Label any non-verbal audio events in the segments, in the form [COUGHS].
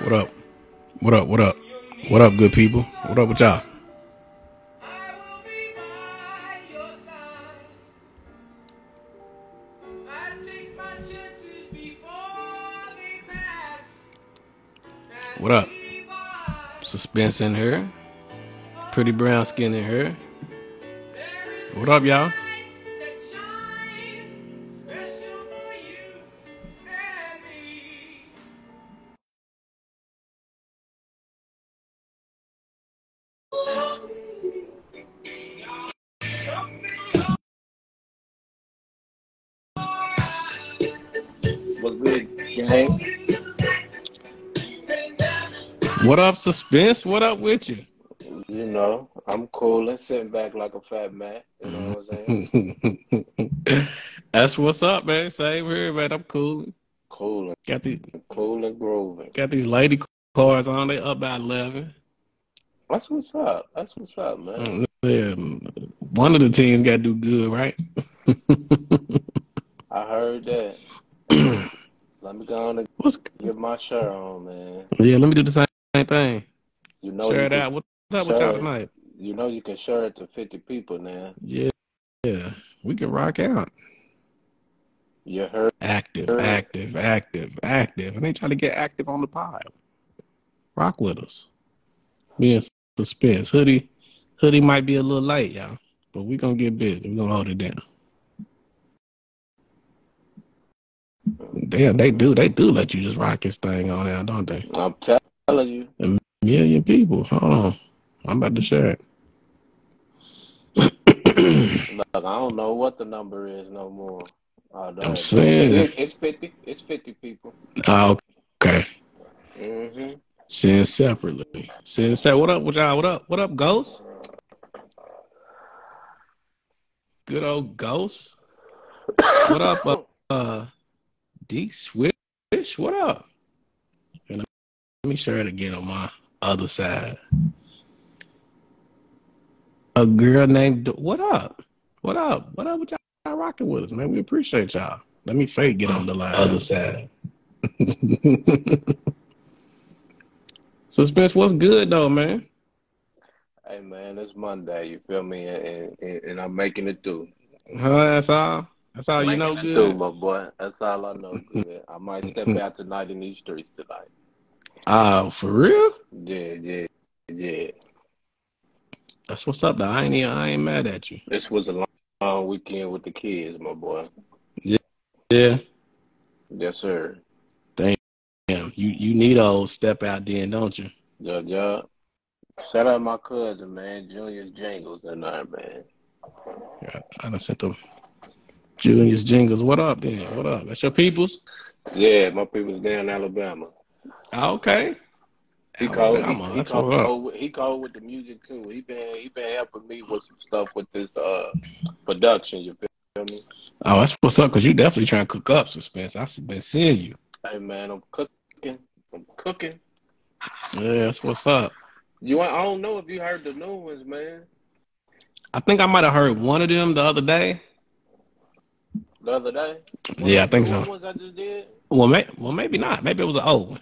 What up? What up? What up? What up, good people? What up with y'all? What up? Suspence in here. Pretty brown skin in here. What up, y'all? What up, Suspence? What up with you? You know, I'm cooling, sitting back like a fat man. You know what I'm saying? [LAUGHS] That's what's up, man. Same here, man. I'm cool. Cooling, Got these cooling, grooving. got these lady cars on. They up by eleven. That's what's up. That's what's up, man. Mm, yeah, one of the teams got to do good, right? [LAUGHS] I heard that. [CLEARS THROAT] Let me go on and What's get my shirt on, man. yeah? Let me do the same, same thing. You know Share you it out. What's up with y'all tonight? you know you can share it to 50 people now. Yeah, yeah. We can rock out. You heard? Active, Sure. active, active, active. And they try to get active on the pod. Rock with us. Be in suspense. Hoodie, hoodie might be a little light, y'all, but we're gonna get busy. We're gonna hold it down. Damn, they do. They do let you just rock this thing on out, don't they? I'm telling you. A million people. Hold on. I'm about to share it. Look, I don't know what the number is no more. Oh. I'm saying. It- it's 50. It's 50 people. Oh, okay. hmm Send separately. Send separate. What up with y'all? What up? What up, Ghost? Good old Ghost. What up, uh, uh D Swish? What up? And let me share it again on my other side. A girl named What up? What up? What up with y'all rocking with us, man? We appreciate y'all. Let me fake get on the line. Other side. [LAUGHS] Suspence, what's good though, man? Hey man, it's Monday. You feel me? And, and, and I'm making it through. Huh, that's all. That's all you know Making it through, good. my boy. That's all I know good. I might step out tonight in these streets tonight. Oh, for real? Yeah, yeah, yeah. That's what's up though. I ain't I ain't mad at you. This was a long, long weekend with the kids, my boy. Yeah. Yeah. Yes, sir. Damn. You you need a old step out then, don't you? Yeah, yeah. Shout out my cousin, man. Junior's Jingles and that, man. Yeah, I done sent them Junior's jingles. What up then? What up? That's your peoples? Yeah, my people's down in Alabama. Okay. He called. He, he, called with, he called with the music too. He been he been helping me with some stuff with this uh production. You feel me? Oh, that's what's up, because you definitely trying to cook up suspence. I've been seeing you. Hey man, I'm cooking. I'm cooking. Yeah, that's what's up. You, I don't know if you heard the new ones, man. I think I might have heard one of them the other day. The other day. Yeah, I think so. I. Well, may, well, maybe not. Maybe it was an old one.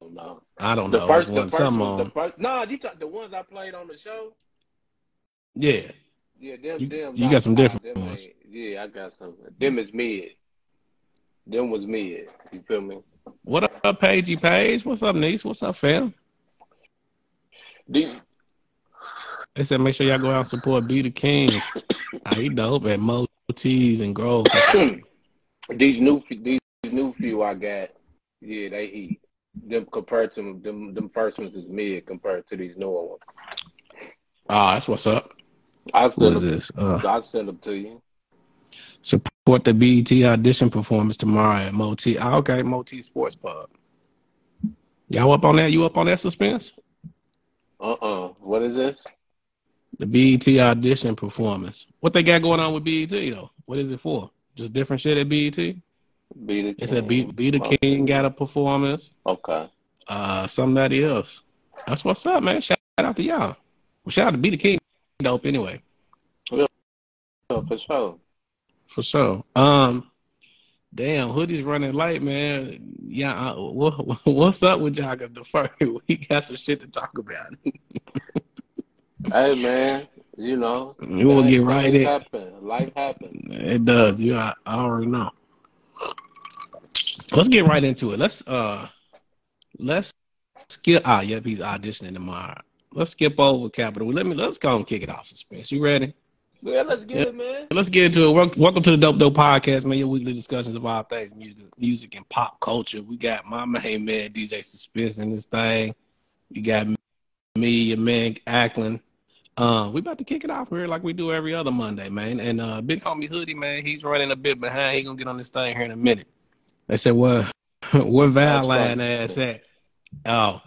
Oh no. I don't The know. first, the one, first some one, the first. Nah, you talk the ones I played on the show. Yeah. Yeah, them, You- them. you got some different ones. ain't- Yeah, I got some. Them is mid. Them was mid. You feel me? What up, Pagey Page? What's up, niece? What's up, fam? These, They said make sure y'all go out and support Be the King. [COUGHS] Ah, he dope at Mo T's and Grove. [COUGHS] these new, these new few I got. Yeah, they heat. Them compared to them, them first ones is mid compared to these newer ones. Ah, that's what's up. I'll What send is them. this? Uh, I'll send them to you. support the BET audition performance tomorrow at Moti. Ah, okay, Moti Sports Pub. Y'all up on that? You up on that suspense? Uh uh What is this? The BET audition performance. What they got going on with BET though? What is it for? Just different shit at BET? Be the They said Be, Be the Oh, King got a performance. Okay. Uh, somebody else. That's what's up, man. Shout out to y'all. Well, shout out to Be the King, dope. Anyway, Yeah, for sure. for sure. Um, Damn, hoodie's running late, man. Yeah, uh, what, [LAUGHS] what's up with y'all? Cause the first [LAUGHS] we got some shit to talk about. [LAUGHS] Hey man, you know. We will get right in. happen. Life happens. It does. You, I, I already know. Let's get right into it. Let's uh, let's skip. Ah, yep, he's auditioning tomorrow. Let's skip over Capital. Let me. Let's go and kick it off. Suspence. You ready? Yeah, let's get Yeah. it, man. Let's get into it. Welcome to the Dope Dope Podcast, man. Your weekly discussions of all things music, music and pop culture. We got my main man DJ Suspence in this thing. You got me, your man Ackland. Um, we about to kick it off here like we do every other Monday, man. And uh, big homie Hoodie, man, he's running a bit behind. He gonna get on this thing here in a minute. They said, "Well, where [LAUGHS] Val That's line funny. ass at?" Oh,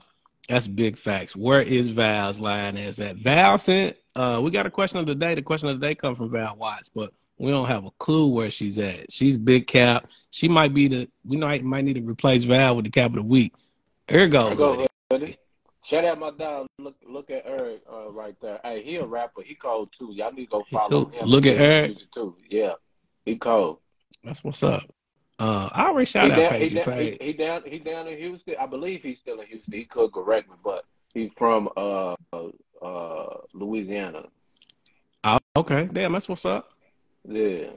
that's big facts. Where is Val's line ass at? Val sent. Uh, we got a question of the day. The question of the day comes from Val Wattz, but we don't have a clue where she's at. She's big cap. She might be the. We might might need to replace Val with the cap of the week. Here goes. There go Hoodie. Hoodie. Shout out my dog. Look, look at Eric uh, right there. Hey, he a rapper. He cold too. Y'all need to go follow him. Look at Eric. too. Yeah, he cold. That's what's up. Uh, I already shout he, out down, he, Paige. down, he, he down. He down in Houston. I believe he's still in Houston. He could correct me, but he's from uh uh Louisiana. Oh, okay, damn, that's what's up. Yeah,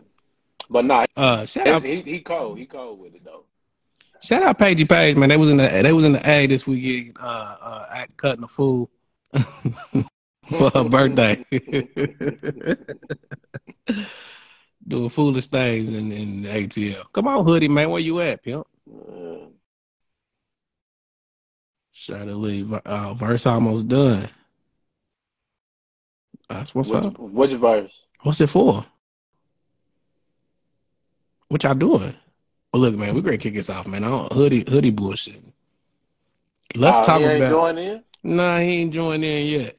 but nah, Uh, shout out, he he cold. He cold with it though. shout out Paige Page, man. They was in the they was in the A this weekend. Uh, uh, act cutting a fool [LAUGHS] for her birthday. [LAUGHS] Doing foolish things in, in ATL. Come on, hoodie, man. Where you at, pimp? Uh, Shout out leave. Uh, verse almost done. That's what's which, up. your verse? What's it for? What y'all doing? Well, look, man, we great kick this off, man. I don't, hoodie, hoodie bullshit. Let's Oh, talk about. Nah, he ain't joined in yet.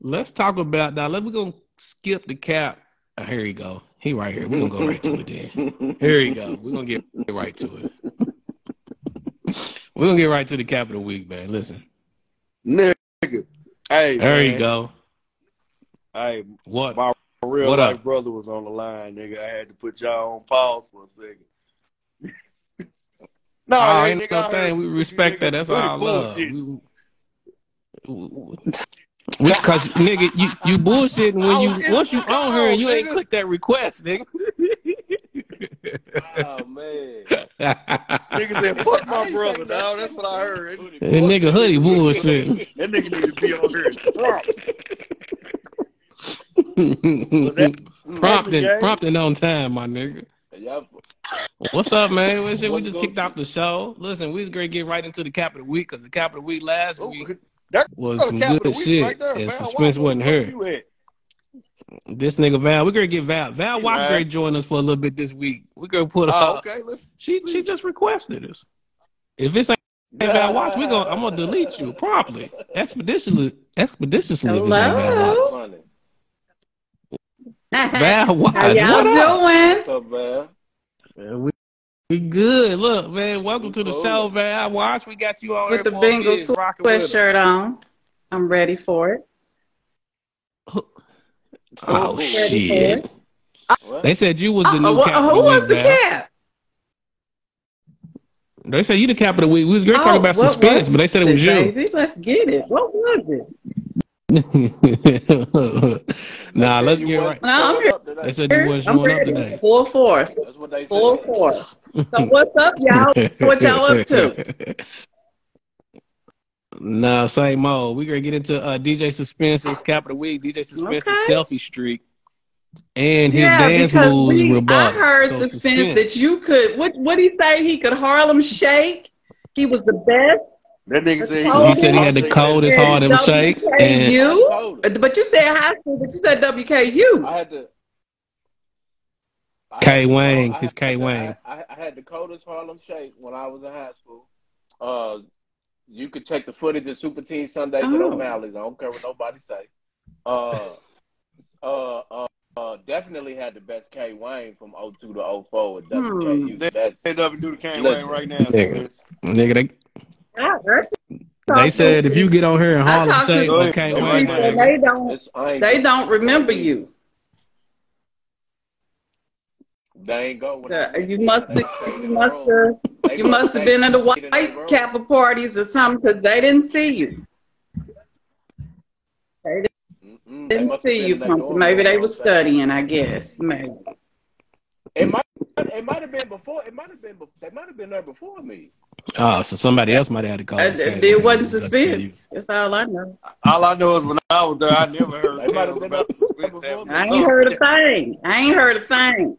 Let's talk about now. Let me go skip the cap. Oh, here you go. He right here. We're gonna go right to it then. [LAUGHS] Here you go. We're gonna get right to it. We're gonna get right to the cap of the week, man. Listen. Nigga. Hey, There man. you go. Hey, What? my real What life up? brother was on the line, nigga. I had to put y'all on pause for a second. [LAUGHS] no, oh, ain't nigga, no thing. We respect that. That's all love. bullshit. We- Which cause nigga, you you bullshitting when you once you fucked on here and you ain't click that request, nigga. Oh man. Nigga said, [LAUGHS] fuck my brother, dog. That's what I heard. And nigga hoodie bullshit. That nigga need to be on here. [LAUGHS] Was that prompting, prompting on time, my nigga. What's up, man? What's shit? We just kicked off the show. Listen, we was great to get right into the cap of the week because the cap of the week last Oh, week that was was some cap of the good shit. right there. and Val suspence wasn't where here. the fuck you at? This nigga Val, we're gonna get Val. Val She Wattz lied. join us for a little bit this week. We're gonna put her. Ah, okay. Let's She she just requested us. If it's ain't Val Wattz, we gonna I'm gonna delete you promptly, expeditiously, expeditiously. If it's ain't Val Hello. Wattz. [LAUGHS] Funny. Val Wattz, How y'all what up? doing? What's up, man? Man, we, we good. Look, man, welcome to the Cool. show, I Wattz. We got you on With the for a Bengals bit, rocking with us. sweatshirt on. I'm ready for it. Oh Ready shit! What? They said you was the Uh, new wh- cap who was the Val. cap? They said you the cap of the week. We was great Oh, talking about suspence, but they said it was you. Baby, let's get it. What was it? Nah, let's get right. No, I'm showing here. up. They said you wasn't showing up ready. today. Full force. That's what they Full said. force. So what's up, y'all? What y'all up to? [LAUGHS] Nah, same old. We're gonna get into uh, DJ Suspence's cap of the week. DJ Suspence's Okay. selfie streak and his yeah, dance because moves we, I heard So suspence that you could. What what he say? He could Harlem shake. He was the best. That nigga said So he said he had the coldest Harlem shake, and WKU. But you said high school. But you said WKU. I had to. I K. had Wang, I his K. to- Wang. I, I had the coldest Harlem Shake when I was in high school. Uh, you could check the footage of Super Team Sundays at Oh. O'Malley's. I don't care what nobody say. Uh, uh, uh, uh, definitely had the best K. Wayne from 02 to 04 at WKU. Hmm. That's Head up and do the Kane Listen. Wayne right now. Nigga. Spence. nigga, they I heard they said if you get on here and I Harlem to shake, some okay, people, Wayne, they don't. it's, I They don't remember you. They ain't go. when I Uh, You must have, you must have, you must have been in the stayed in their white Kappa parties or something because they didn't see you. They Mm-mm, they didn't see you in their come. dorm Maybe they you were what I'm saying? studying. I guess. Maybe. It might. It might have been before. It might have been. They might have been there before me. Oh, so somebody else might have had to call. This it it wasn't That's suspence. That's all I know. All I know is when I was there, I never heard They might have tales been about there suspence before happening. me. I ain't heard a thing. I ain't heard a thing.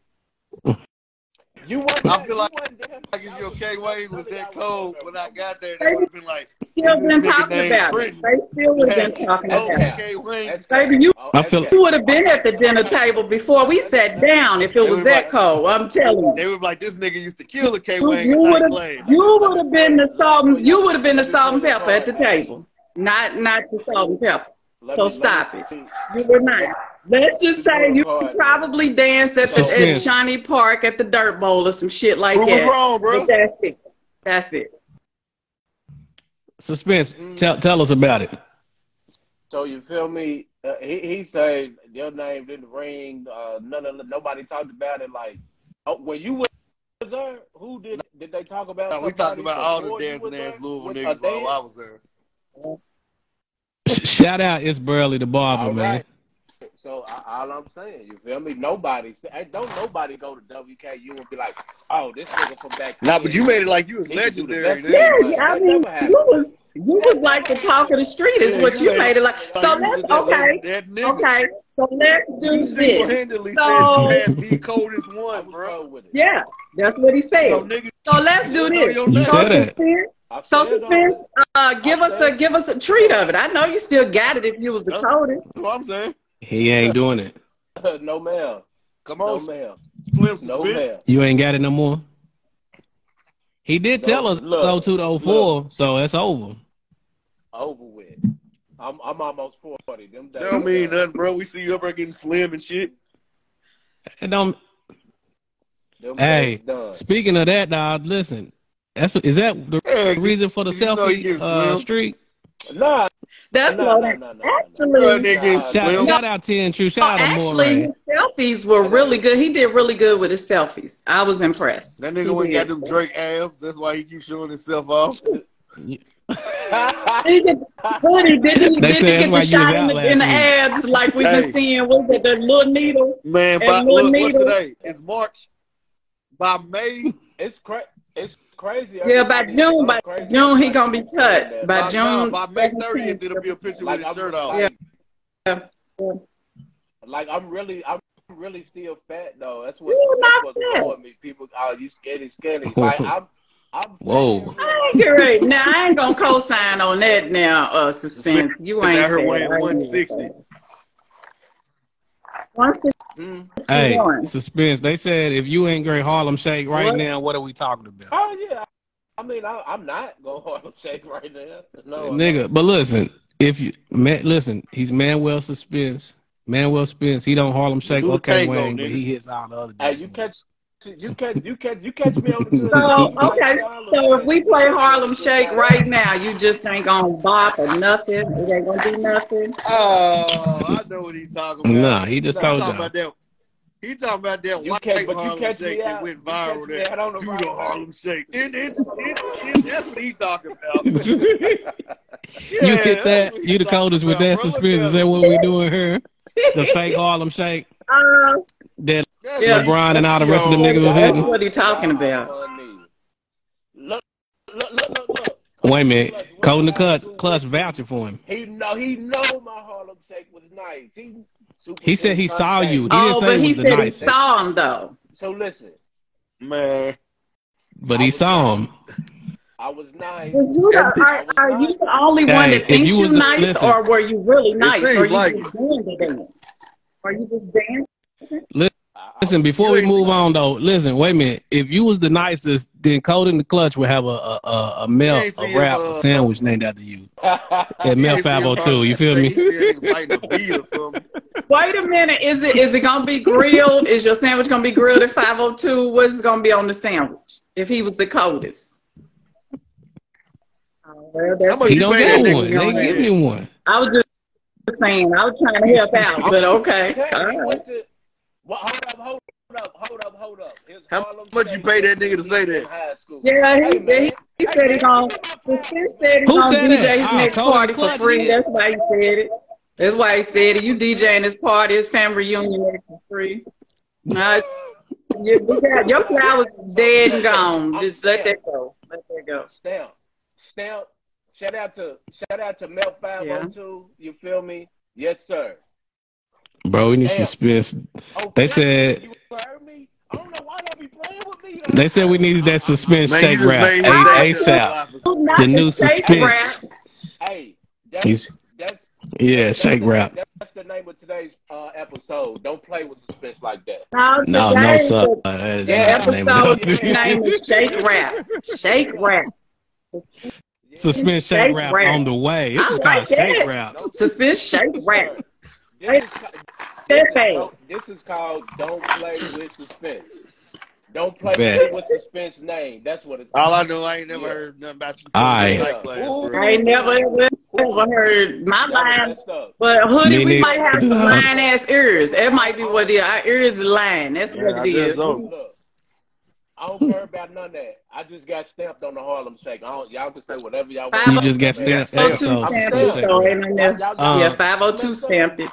You wasn't. I feel like- wasn't there. Like if your K Wayne was that cold when I got there, They they would have been like, Still been talking named about it. They still would have been talking Oh, about it. Wayne. Baby, you Oh, I feel- you would have been at the dinner table before we sat down if it was that cold. I'm telling you. They would be like, this nigga used to kill the K You, Wayne you at would have you would have been the salt and, you would have been the salt and pepper at the table, not not the salt and pepper. Let So me- stop it. me- You were not. Let's just say you probably danced at the at Shawnee Park at the Dirt Bowl or some shit like Prove us that. wrong, bro. But that's it. That's it. Suspence. Tell tell us about it. So you feel me? Uh, he he said your name didn't ring. Uh, none of nobody talked about it. Like, oh, when you was there, who did did they talk about? No, we talked about all the dancing ass there? Louisville niggas while? I was there. Shout out, it's Burley the barber, All man. Right. So I, all I'm saying, you feel me? Nobody, don't nobody go to WKU and be like, oh, this nigga from back. Nah, then. but you made it like you was He can do the legendary. Yeah, yeah, I mean, you was you was like the talk of the street is Yeah, what you you made- made it like. So Like, you let's that okay, that nigga. okay. So let's do You this. single-handedly So- said you the coldest one, bro. cold with it. Yeah, that's what he said. So nigga, So let's do this. You You said that. suspence, I so suspence. Uh, give us a give us a treat of it. I know you still got it if you was the That's- coldest. that's what I'm saying. He ain't doing it. [LAUGHS] no ma'am, Come on, no on, ma'am, Slim no suspence. ma'am. You ain't got it no more. He did No, tell us look, go to the 04, so it's over. Over with. I'm I'm almost forty. Them days. Don't mean nothing, bro. We see you up there getting slim and shit. It don't. Them Hey, done. speaking of that, dog, listen. That's is that the Hey, reason for the you know selfie getting uh, streak? Nah, That's No, what no, I- no, no, no. Actually. nigga is Nah, Shout, slim. shout out Ten True. Oh, out to actually, Moray. his selfies were really good. He did really good with his selfies. I was impressed. That He nigga went got them Drake abs. That's why he keeps showing himself off. He did, Hoodie, did he, [LAUGHS] They did he said get that's the why you was shot in the, in the abs like we've Hey. been seeing? Was it the little needle? Man, by, Lil look, what's today? It's March. By May, it's cra- It's crazy. Yeah, by June, by crazy. June he gonna be cut. By by, June, nah, by May 30th, it'll be a picture Like, with his I'm- shirt off. like- Yeah. Like I'm really, I'm really still fat though. That's what. You that's not what's fat. blowing me. People, oh, you skinny, skinny. [LAUGHS] Like I'm, I'm. Whoa. I ain't great. Now I ain't gonna co-sign on that. Now, uh, suspence. You ain't. Got her fat. weighing I ain't 160. Fat. 161. Hmm. Hey, suspence. They said if you ain't great Harlem Shake right What? now, what are we talking about? Oh yeah. I mean, I, I'm not going Harlem Shake right now. No, Nigga, but listen, if you man, listen, he's Manuel Suspence. Manuel Spence, he don't Harlem Shake. Do Okay, tango, Wayne, but nigga. he hits all the other. Hey, you catch, you catch, you catch, you catch me on the [LAUGHS] good. So okay, so if we play Harlem Shake right now, you just ain't gonna bop or nothing. It ain't gonna do nothing. Oh, I know what he's talking about. Nah, he just He told talking about that. He talking about that You white catch- but you Harlem catch me Shake that went viral. me That the do the way. Harlem Shake. It, it, it, it, that's what he talking about. [LAUGHS] you Yeah, hit that's that. You the coldest with that about, bro. suspence. Is that what we doing here? The fake [LAUGHS] Harlem Shake Uh, that Yeah. what LeBron and all the rest of the niggas was That's hitting. what he talking about. Look, look, look, look, look. Wait a minute, Cold in the cut, clutch vouching for him. He know, he know my Harlem Shake was nice. He super He said he saw you. He didn't oh, say but he was the said he saw him though. So listen, Man, but he saw him. I was nice. You the, are, are you the only one that thinks you you, the- nice, listen. or were you really nice, or you like just doing the dance? Are you just dancing? I- Listen, before we move on though, listen, wait a minute. If you was the nicest, then Code in the Clutch would have a a, a, a melt, a wrap, uh, a sandwich named after you. [LAUGHS] At Mel 502, you feel me? He said he fighting a bee or something. [LAUGHS] Wait a minute. Is it is it gonna be grilled? is your sandwich gonna be grilled at five oh two? What's gonna be on the sandwich? If he was the coldest. Oh, well, How that's, He don't get one. They he give in me one. I was just saying. I was trying to help out, but okay. Tell All me right. What the, well, hold up, hold up, hold up, hold up. His How Harlem much you pay that nigga to say that? in High school. Yeah, he, Hey, he, he said he gonna. He said he Who gonna said DJ that? his Oh, next party for free. did. That's why he said it. That's why he said it. You DJing his party, his family reunion for free. Uh, you, you got, your flowers dead and gone. Just let that go. Let that go. Stamp, stamp. Shout out to shout out to Mel Five Hundred Two. You feel me? Yes, sir. Bro, we need Damn. suspence. Oh, They said- you heard me. I don't know why y'all be playing with me. They said we need that suspence Man, shake wrap A- ASAP. The new suspence. Hey, that's He's that's yeah, that's shake wrap. That's the name of today's uh, episode. Don't play with suspense like that. No, No, today, no, sir. Uh, that is The not name episode name is Shake Wrap. Shake Wrap. Suspence shake Shake wrap rap. on the way. This I is like called shake wrap. Suspence Shake Wrap. This is, this, That is, this is called Don't Play with Suspence. Don't play Bet. with Suspence name. That's what it's All I know, I ain't never Yeah. heard nothing about you. I, Night class, bro. I ain't never ever, ever heard my line. But hoodie, Me we neither. might have some lying ass ears. It might be what it is. Our ears is lying. That's Yeah, what I it guess is. Look, I don't care about none of that. I just got stamped on the Harlem Shake. I don't, y'all can say whatever y'all want. You just got stamped. Yeah. episode, I'm suspence saying. shake So, rap. ain't no there. Y'all- y'all- yeah, 502 stamped it.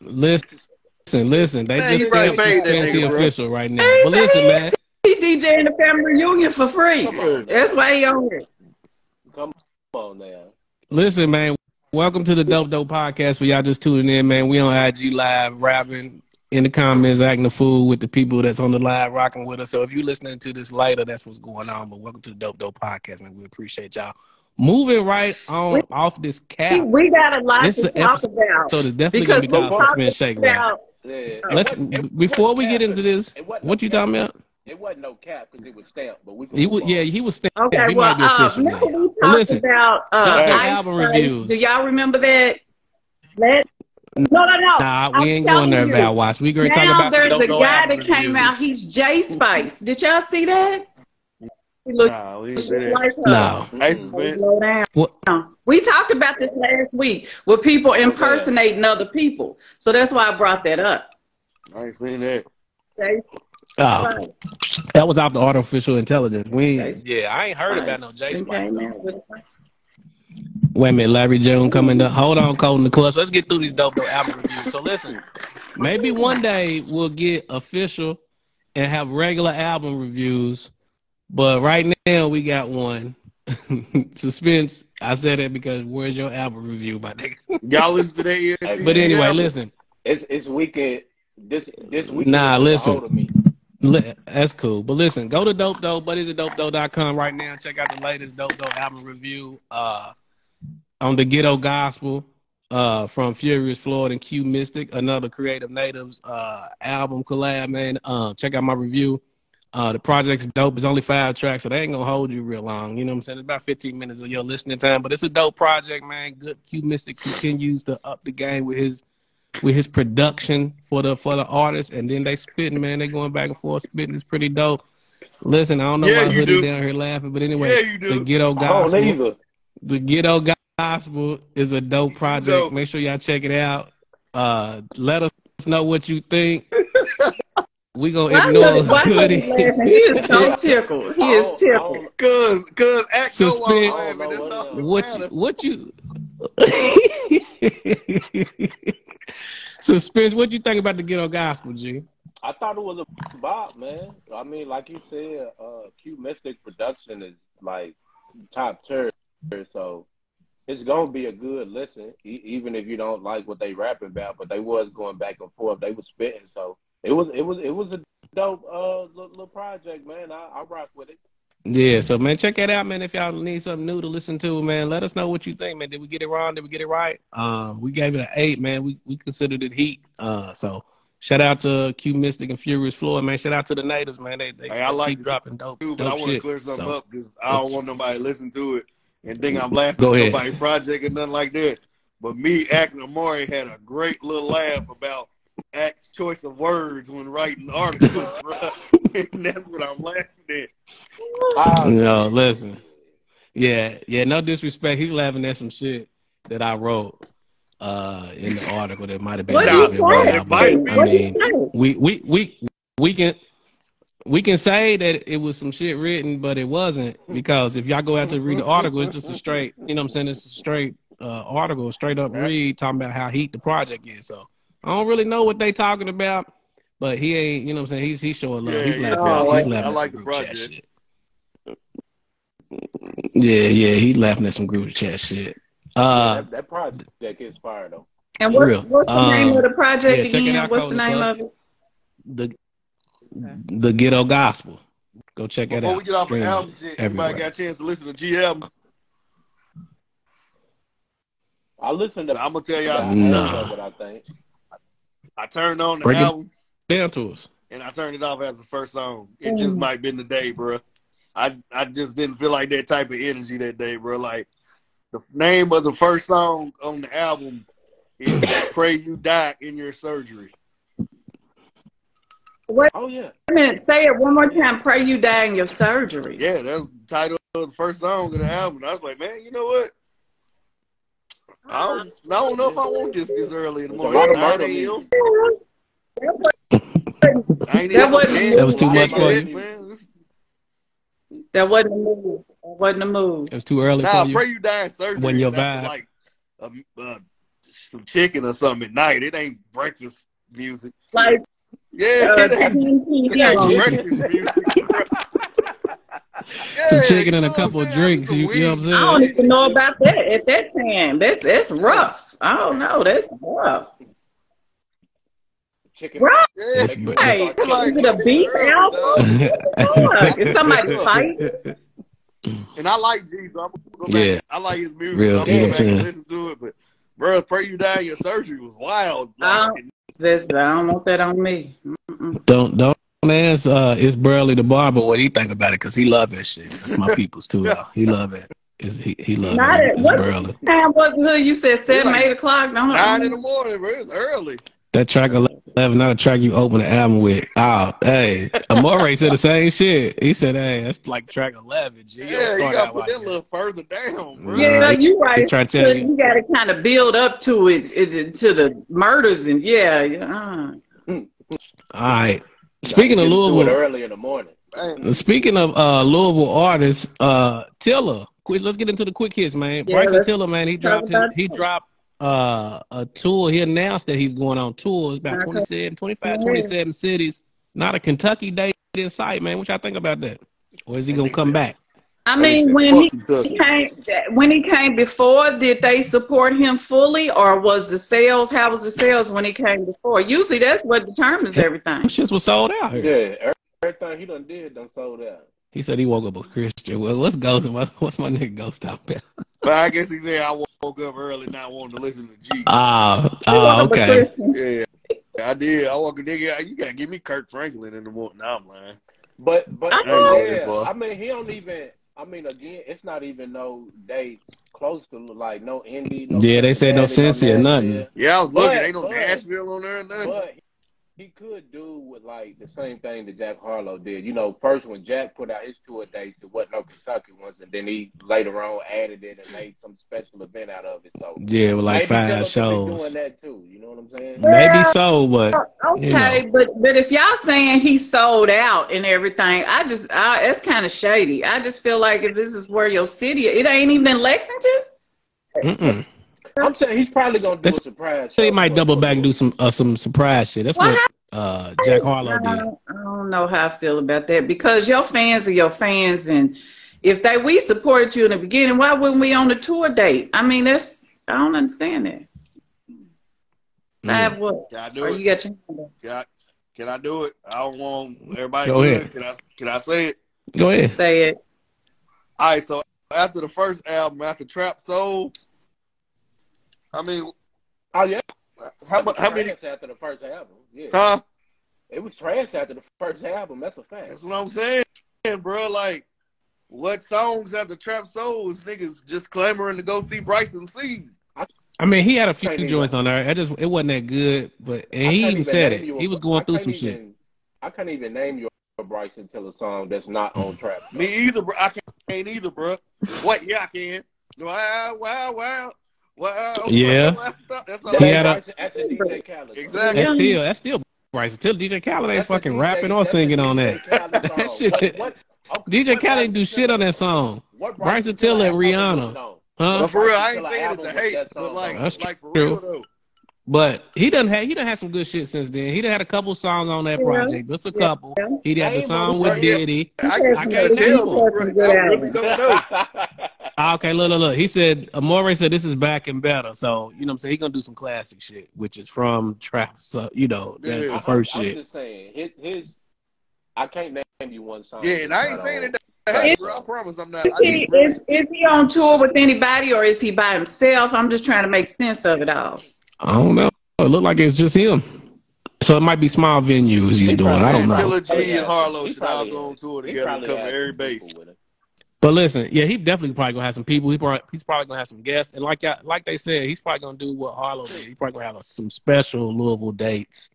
Listen, listen. They Man, just you probably stamped paid that suspence nigga, bro. official right now. Hey, But listen, man. He DJing the family reunion for free. That's why he on here. Come on now. Listen, man. Welcome to the Dope Dope Podcast. For y'all just tuning in, man. We on IG Live, rapping in the comments, acting a fool with the people that's on the live, rocking with us. So if you're listening to this later, that's what's going on. But welcome to the Dope Dope Podcast, man. We appreciate y'all. Moving right on off this We, cap. we got a lot This to talk episode, about. So it's definitely gonna be we called talked Suspence Shake Wrap. about Yeah. Let's wasn't- it before wasn't we get into this. What no you talking about? It wasn't no cap because it was stamped, but we He was, yeah, he was. Stamped. Okay, he well, uh, remember we talked listen, about uh, Dope Dope Ice reviews. Do y'all remember that? Let no, no, no. Nah, I'm we ain't going there telling you. about watch. We gonna talk Now about some there's a guy album that came reviews. out. He's Jay Spice. Did y'all see that? He looks Nah, we ain't that. like her. No. Hey, Slow down. What? We talked about this last week with people impersonating other people. So that's why I brought that up. I ain't seen that. Jay Oh, Spice. that was off the artificial intelligence. We yeah, I ain't heard about no J He Spice. came though. out with it. Wait a minute, Larry June coming up. Hold on, Cole in the clutch. Let's get through these dope dope album reviews. So listen, maybe one day we'll get official and have regular album reviews. But right now we got one. [LAUGHS] Suspence. I said that because where's your album review, my nigga? [LAUGHS] Y'all listen to that? ESC [LAUGHS] But anyway, album? listen. It's it's weekend. This this weekend. Nah, listen. hold of me. Li- That's cool. But listen, go to dope dope, but is it dope dope.com right now. Check out the latest dope dope album review uh on the Ghetto Gospel uh from Furious Floyd and Q Mystic, another Creative Natives uh album collab, man. Uh, check out my review. Uh the project's dope. It's only five tracks, so they ain't gonna hold you real long. You know what I'm saying? It's about 15 minutes of your listening time, but it's a dope project, man. Good Q Mystic continues to up the game with his with his production for the for the artist, and then they spitting, man. They going back and forth spitting. It's pretty dope. Listen, I don't know Yeah, why you Hoodie do. down here laughing, but anyway, Yeah, you do. the Ghetto Gospel, the Ghetto Gospel is a dope project. dope. Make sure y'all check it out. Uh, let us know what you think. [LAUGHS] We gonna Why ignore Hoodie- why Hoodie Hoodie. He is so tickled. He I is tickled. don't- Cause, cause act no while Suspence. I'm laughing. That's all what you, what you [LAUGHS] suspence? What you think about the Ghetto Gospel, G? I thought it was a bop, man. I mean, like you said, uh, Q Mystic production is like top tier, so it's gonna be a good listen, e- even if you don't like what they rapping about. But they was going back and forth. They was spitting, so it was it was it was a dope uh little, little project, man. I, I rock with it. Yeah, so man, check it out, man. If y'all need something new to listen to, man, let us know what you think, man. Did we get it wrong? Did we get it right? Um, we gave it an eight, man. We we considered it heat. Uh, so shout out to Q Mystic and Furious Floyd, man. Shout out to the natives, man. They they, Hey, I like keep dropping dope, too, but dope I want to clear something So, up because I don't want nobody to listen to it and think I'm laughing Go at ahead. nobody project or nothing like that. But me, Ack and Amari had a great little laugh about Ack's choice of words when writing articles, [LAUGHS] bro. and that's what I'm laughing at. No, listen. Yeah, yeah, no disrespect. He's laughing at some shit that I wrote. uh, in the article that might have been What a you little bit. Might But, be. I mean, we we we we can we can say that it was some shit written, but it wasn't because if y'all go out to read the article, it's just a straight, you know what I'm saying? It's a straight uh, article, straight up read talking about how heat the project is. So I don't really know what they talking about, but he ain't, you know what I'm saying? He's he's showing love. Yeah, he's yeah. laughing. I like- he's laughing I like some the group chat project. shit. Yeah, yeah, he's laughing at some group chat shit. Uh, that, project that project is fire though. And what, real. what's the name Um, of the project yeah, again? What's the name of it? the the ghetto gospel. Go check it Before out. we get off the Stream album, it shit, everywhere. got a chance to listen to G album? I listened to it. I'm gonna tell y'all. half Nah. of I think. I turned on the Break it album Down to us. and I turned it off after the first song. It Mm. just might been the day, bro. I I just didn't feel like that type of energy that day, bro. Like the name of the first song on the album is "Pray You Die in Your Surgery." What? Oh yeah. Wait a minute, say it one more time. Pray you die in your surgery. Yeah, that's the title of the first song of the album. I was like, man, you know what? I don't, I don't know if I want this this early in the morning. lot 9 a.m. That wasn't- man, That was too much for get you? it, man. This- That wasn't a move. That wasn't the move. It was too early Nah, for you. pray you die in surgery. Wasn't your is vibe. like um, uh, some chicken or something at night. It ain't breakfast music. Like Yeah, uh, it ain't, it ain't breakfast music. [LAUGHS] bro. Some chicken and a couple of drinks. You, you know what I'm saying? I don't even know about that at that time. That's that's rough. I don't know. That's rough. Chicken. Right. Yeah, It's- Hey, Like, is it a beef album? Is somebody [LAUGHS] fight? And I like G, so I'm gonna go back. Yeah. I like his music. Real, I'm gonna you know go what back I'm and saying? listen to it. But bro, pray you die your surgery was wild. Uh, Like, That's, I don't want that on me. Mm-mm. Don't don't ask uh it's Burley the barber what he think about it because he love that shit. That's my people's too. though. He love it. It's, he he love Not it. at It's what Burley. time was it? You said seven, like eight o'clock. Don't nine in the morning, bro. It's early. That track eleven, not a track you open the album with. Oh, hey, Amore said the same shit. He said, "Hey, that's like track eleven." G. You don't Yeah, you gotta out put like that a little further down, bro. Yeah. Yeah, Right. you right. Try to tell you. you got to kind of build up to it, it to the murders and yeah. yeah. Uh. All right. Speaking of Get to it Louisville, early in the morning. Man, speaking of uh Louisville artists, uh Tiller. Quick, let's get into the quick hits, man. Yeah, Bryson Tiller, man, he dropped his, he dropped uh a tour. He announced that he's going on tours about Okay. 27, 25, 27 cities. Not a Kentucky date in sight, man. What y'all think about that? Or is he gonna come back? I mean, when "Fuck he came, when he came before, did they support him fully, or was the sales? How was the sales when he came before? Usually, that's what determines everything. Them shits was sold out here. Yeah, everything he done did done sold out. He said he woke up a Christian. Well, what's Ghost? What, what's my nigga Ghost talking about? But I guess he said I woke up early not wanting to listen to G. Ah, He was ah, okay. Yeah, I did. I woke up, nigga. You gotta give me Kirk Franklin in the morning. Nah, I'm lying. But but I ain't going that yeah. I mean he don't even. I mean again, it's not even no dates close to like no indie. No Yeah, they said no Cincinnati, Cincy or nothing. Yeah, I was looking. But- Ain't no but- Nashville on there or nothing. But he could do with like the same thing that Jack Harlow did. You know, first when Jack put out his tour dates, it wasn't no Kentucky ones, and then he later on added it and made some special event out of it. So Yeah, with like maybe five shows. doing that too. You know what I'm saying? Maybe so, but oh, Okay, You but but if y'all saying he sold out and everything, I just I, that's kind of shady. I just feel like if this is where your city, it ain't even in Lexington. mm-mm. I'm saying he's probably gonna do That's- a surprise. they show might double back and do some uh, some surprise shit. That's Well, what uh, Jack Harlow I did. don't, I don't know how I feel about that because your fans are your fans, and if they we supported you in the beginning, why wouldn't we on the tour date? I mean, that's I don't understand that. Mm. have what? Can I do Or it? you got your hand? Can I, can I do it? I don't want everybody. Go good. ahead. Can I? Can I say it? Go ahead. say it. All right. So after the first album, after Trap Soul, I mean, Oh yeah. how much? How many? after the first album? Yeah, Huh? it was trash after the first album. That's a fact. That's what I'm saying, bro. Like, what songs after Trap Soul is niggas just clamoring to go see Bryson C? I mean, he had a few even- joints on there. It just it wasn't that good, but and he even even said it. a- He was going I through can't some shit. I can't even name you a Bryson Tiller song that's not on mm. trap. Me either, bro. I can't either, bro. What? Yeah, I can. Wow, wow, wow. Well, uh, Yeah. That's all He had a- that's a DJ Khaled. Exactly. That's still that's still Bryson Tiller. DJ Khaled ain't That's fucking DJ rapping or singing on that. [LAUGHS] That shit. What- what- okay, DJ Khaled ain't do shit on that song. What Bryson Tiller and Rihanna. Huh? But for real, I ain't saying it to hate, but like. That's like for true. real though. But he done had he done had some good shit since then. He done had a couple songs on that Yeah. project, just a Yeah. couple. He had the song with Right. Diddy. I, had I some can't good- tell, he but had bro, some good I really don't know. Ah, okay, look, look, look. He said Amore said this is back and better. So, you know what I'm saying? He gonna do some classic shit, which is from Trap, so you know, that, Yeah. the I'm- 1st I'm shit. just saying, his, his I can't name you one song. Yeah, and I ain't saying it. to hate, bro. I promise I'm not. Is I he, is, is he on tour with anybody or is he by himself? I'm just trying to make sense of it all. I don't know. It looked like it's just him. So it might be small venues he's He doing. I don't know. Tiller G Oh, yeah. and Harlow He should all go on tour together and cover every base. people with him. But listen, yeah, he definitely probably gonna have some people. He probably, he's probably gonna have some guests, and like I, like they said, he's probably gonna do what Harlow did. He's probably gonna have a, some special Louisville dates.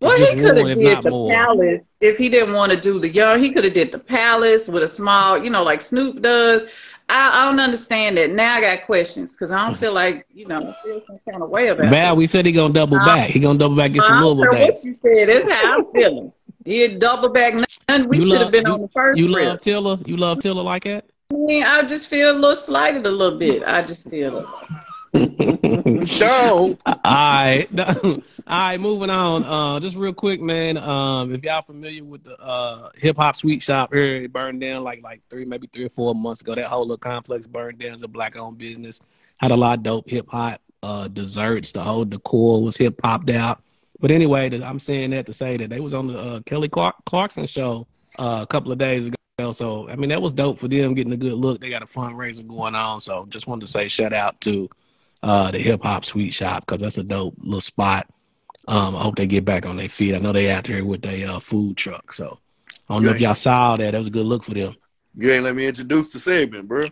Well, he could have if did the more. Palace if he didn't want to do the young. He could have did the Palace with a small, you know, like Snoop does. I, I don't understand it. Now I got questions because I don't feel like, you know, I feel some kind of way about Val, it. we said he gonna double back. He gonna double back, get some Louisville care what you said. That's how I'm feeling. He'd double back. None. We should have been you- on the first You trip. love Tiller? You love Tiller like that? I mean, I just feel a little slighted a little bit. I just feel it. [LAUGHS] Don't. All right, [LAUGHS] all right. Moving on. Uh, just real quick, man. Um, if y'all familiar with the uh hip hop sweet shop here, it burned down like like three, maybe three or four months ago. That whole little complex burned down. It's a black owned business. Had a lot of dope hip hop uh desserts. The whole decor was hip hopped out. But anyway, I'm saying that to say that they was on the uh, Kelly Clark- Clarkson show uh, a couple of days ago. So I mean, that was dope for them getting a good look. They got a fundraiser going on. So just wanted to say shout out to uh, the hip hop sweet shop because that's a dope little spot. Um, I hope they get back on their feet. I know they out there with their uh, food truck. So I don't know if y'all saw that. That was a good look for them. You ain't let me introduce the segment, bro.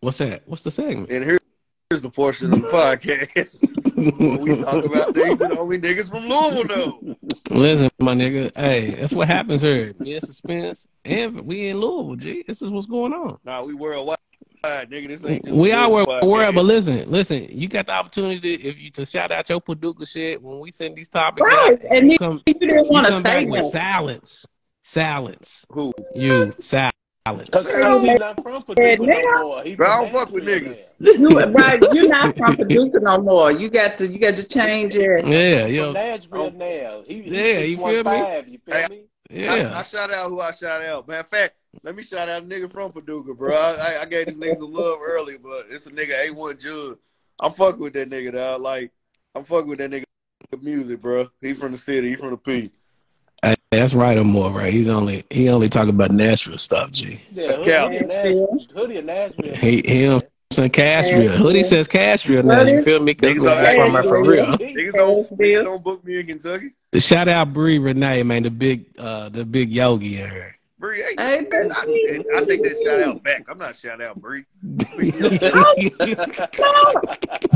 What's that? What's the segment? And here- here's the portion of the podcast where we talk about things that only niggas from Louisville know. Listen, my nigga. Hey, that's what happens here. Me and suspence, and we in Louisville. G, this is what's going on. Nah, we worldwide, nigga. This ain't just We a are Louisville where podcast. world, but listen, listen. You got the opportunity if you to shout out your Paducah shit when we send these topics Right, out. and you he- come, You didn't want to say back with that. silence, silence. Who? You silence. Cause Hell, he's not from Paducah now- no more. He Bro, I from don't fuck with Nashville niggas. You, right, you're not from [LAUGHS] Paducah no more. You got to, you got to change it. Yeah, From yo, Nashville oh, now. He, he Yeah, you feel me? 615, You feel Hey, me? I, I shout out who I shout out. Matter of fact, let me shout out a nigga from Paducah, bro. I, I, I gave this nigga some love early, but it's a nigga A1 Judge. I'm fucking with that nigga, dog. Like, I'm fucking with that nigga music, bro. He from the city. He from the P. Hey, that's right, Amore. Right? He's only he only talking about Nashville stuff. G. Yeah, That's Hoodie, Cal. Hoodie, of Nashville. Hoodie of Nashville. He him saying Castria. Nashville. Hoodie says Castria now. You feel me? Because Niggas where don't he's from act for real. Niggas don't, niggas don't book me in Kentucky. Shout out Bree Renee, man, the big uh the big yogi in her. Bree, hey, Hey, man, I, I take that shout out back. I'm not shout out Bree. [LAUGHS]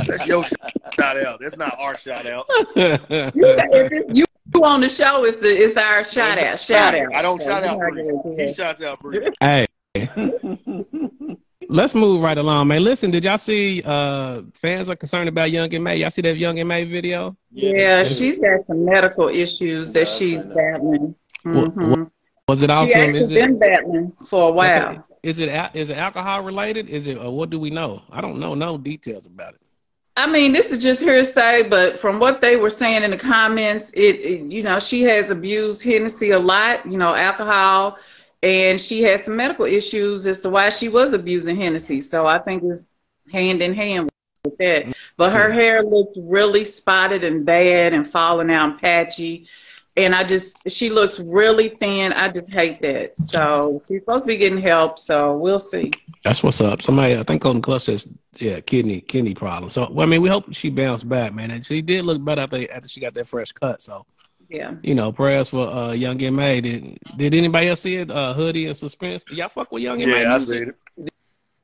That's your shout out. That's not our shout out. [LAUGHS] You, if you you on the show, it's the, it's our shout out, shout out. I don't shout out not Bree. He shouts out Bree. hey. [LAUGHS] Let's move right along, man. Listen, did y'all see uh fans are concerned about Young MA? Y'all see that Young MA video? Yeah, she's got some medical issues that she's battling. What- Mhm. Was it also? She awesome? actually it been battling for a while. okay, is it al- is it alcohol related? Is it or what do we know? I don't know no details about it. I mean, this is just hearsay, but from what they were saying in the comments, it, it you know, she has abused Hennessy a lot, you know, alcohol, and she had some medical issues as to why she was abusing Hennessy. So I think it's hand in hand with that. But her hair looked really spotted and bad and falling out and patchy. And I just, she looks really thin. I just hate that. So she's supposed to be getting help. So we'll see. That's what's up. Somebody, I think Golden Clutch says, yeah, kidney kidney problem. So, well, I mean, we hope she bounced back, man. And she did look better after, after she got that fresh cut. So, Yeah. you know, prayers for uh, Young MA. Did Did anybody else see it? Uh, Hoodie and Suspence. Did y'all fuck with Young MA? Yeah, I music? seen it.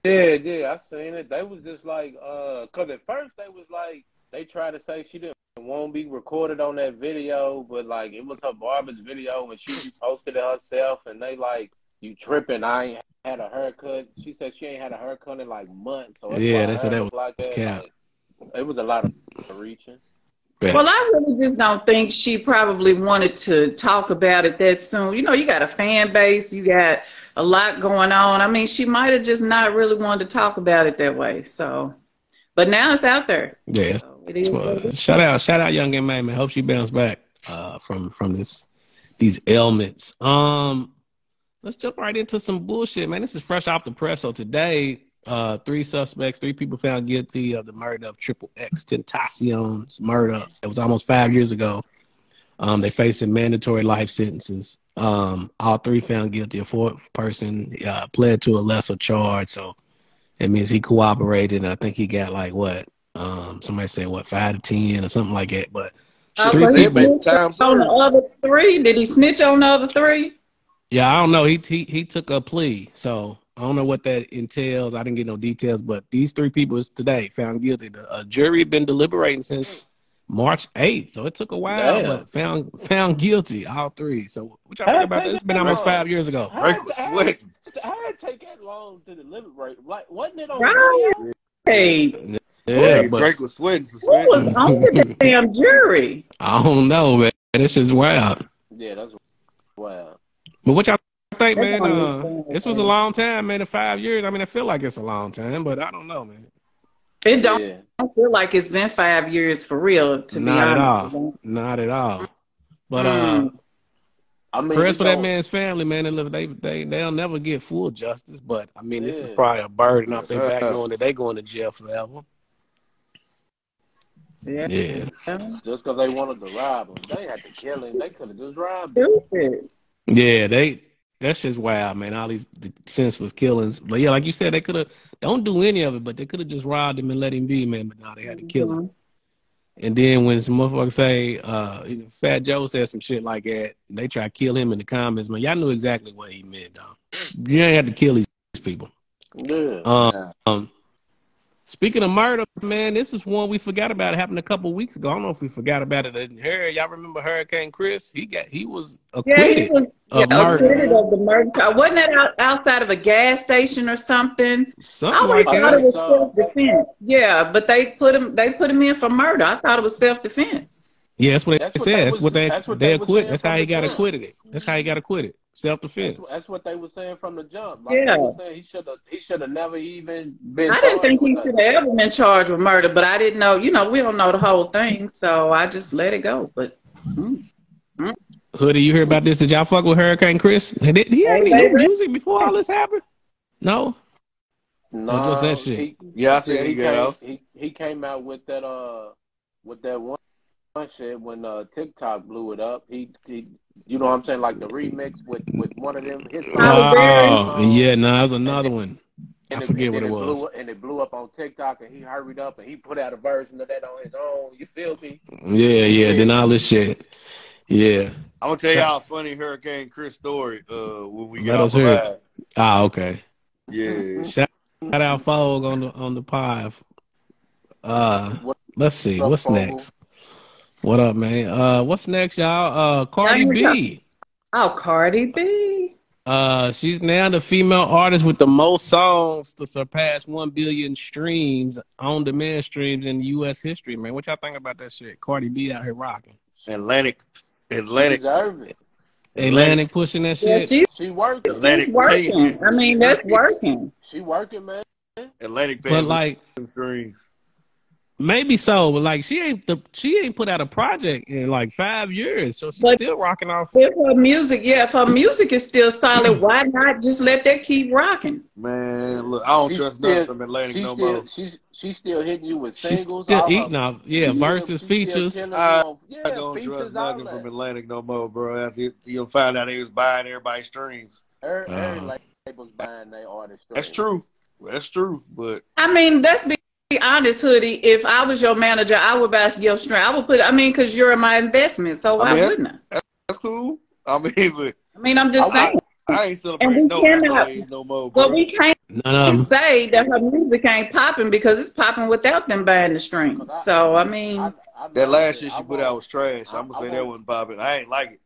Yeah, yeah, I seen it. They was just like, uh, cause at first they was like, they tried to say she didn't won't be recorded on that video, but like it was her barber's video and she posted it herself, and they like, you tripping? I ain't had a haircut. She said she ain't had a haircut in like months. So Yeah, why they said that was like that. cap. Like, it was a lot of reaching. Well, I really just don't think she probably wanted to talk about it that soon. You know, you got a fan base, you got a lot going on. I mean, she might have just not really wanted to talk about it that way. So, but now it's out there. Yeah. So it is Well, shout out, shout out, young and man, man. Hope she bounce back uh, from from this these ailments. Um, let's jump right into some bullshit, man. This is fresh off the press. So today, uh, three suspects, three people found guilty of the murder of Triple X Tentacion's murder. It was almost five years ago. Um, they facing mandatory life sentences. Um, all three found guilty. A fourth person uh, pled to a lesser charge, so it means he cooperated. And I think he got like what? Um, somebody said what five to ten or something like that. But Oh, Shit, so he he said, man, snitched time on the other three? Did he snitch on the other three? Yeah, I don't know. He he he took a plea, so I don't know what that entails. I didn't get no details, but these three people is today found guilty. The uh, jury been deliberating since March eighth, so it took a while, Damn. but found found guilty all three. So what y'all think about that? It's been almost five years ago. Drake was sweating. How did it take that long to deliberate? Like, wasn't it on? Right. Hey, Yeah, Nigga, but Drake was sweating. who was on the [LAUGHS] damn jury? I don't know, man. This is wild. Yeah, that's wow. But what y'all think, man? Uh, this was a long time, man. In five years, I mean, I feel like it's a long time, but I don't know, man. It don't Yeah. feel like it's been five years for real, to be Not at all. Not at all. But uh, Mm. I mean, prayers for that man's family, man. And look, they they they'll never get full justice. But I mean, this is probably a burden off their back, Uh. knowing that they going to jail forever. Yeah. Yeah, Just because they wanted to rob him, they had to kill him. They could have just robbed him. Stupid. yeah. They that's just wild, man. All these the senseless killings. But yeah, like you said, they could have don't do any of it, but they could have just robbed him and let him be, man. But no, they had to kill him. And then when some motherfuckers say, uh, you know, Fat Joe said some shit like that, and they try to kill him in the comments, man. Y'all knew exactly what he meant, though. You ain't have to kill these people. Yeah. Um, um, speaking of murder, man, this is one we forgot about. It happened a couple weeks ago. I don't know if we forgot about it in here. Y'all remember Hurricane Chris? He got he was Yeah, he acquitted. was yeah, of murder. acquitted of the murder. Wasn't that out, outside of a gas station or something? I Something always like thought it was self defense. Yeah, but they put him they put him in for murder. I thought it was self defense. Yeah, that's what they what said. they That's what they that's what they they acquit. That's how he got jump. acquitted. That's how he got acquitted. Self That's, defense. that's what they were saying from the jump. Like Yeah. saying he should have he should have never even been. I didn't think he should have ever been charged with murder, but I didn't know. You know, we don't know the whole thing, so I just let it go. But mm. Hoodie, you hear about this? Did y'all fuck with Hurricane Chris? Did he have Hey, any new music before all this happened? No. No, just that shit? He, Yeah, I he, he came, off. he he came out with that uh with that one one shit when uh TikTok blew it up. He he you know what I'm saying like the remix with with one of them his Tyler Perry. Oh, yeah, no, that was another one. And I forget what then it was. Blew, and it blew up on TikTok, and he hurried up and he put out a version of that on his own. You feel me? Yeah, yeah, then all this shit. Yeah. I'm gonna tell y'all a funny Hurricane Chris story. Uh, when we get Let off us the hear Ah, okay. Yeah. Shout out Fogue on the on the pod. Uh let's see. What's next? What up, man? Uh what's next, y'all? Uh Cardi B. oh, Cardi B. Uh, she's now the female artist with the most songs to surpass one billion streams on demand streams in U.S. history. Man, what y'all think about that shit? Cardi B out here rocking. Atlantic. She Atlantic. deserve it. Atlantic pushing that Yeah, shit. she's, She working. Atlantic. she's working. I mean, that's working. She working, man. Atlantic but like, streams. Maybe so. But like, she ain't the she ain't put out a project in like five years, so she's But- still rocking off. If her music, yeah, if her music is still solid, why [CLEARS THROAT] not just let that keep rocking? Man, look, I don't She's trust still- nothing from Atlantic no still, more. she's she's still hitting you with singles. She's still eating off. Yeah, She's versus still- she's features. I- yeah, I don't features, trust nothing from Atlantic no more, bro. After you- you'll find out they was buying everybody's streams. Every, every Uh. label's buying their artist. That's true. That's true. But I mean, let's be honest, Hoodie. If I was your manager, I would buy your string. I would put. I mean, because you're my investment, so why I mean, wouldn't I? that's cool. I mean, [LAUGHS] but I mean, I'm just I- saying. I ain't celebrating And we no cannot- no more, bro. But we can't None of say that her music ain't popping because it's popping without them buying the streams. 'Cause So I mean, I, I that last shit she put out was trash. I- I'm gonna say that won't- wasn't popping. I ain't like it.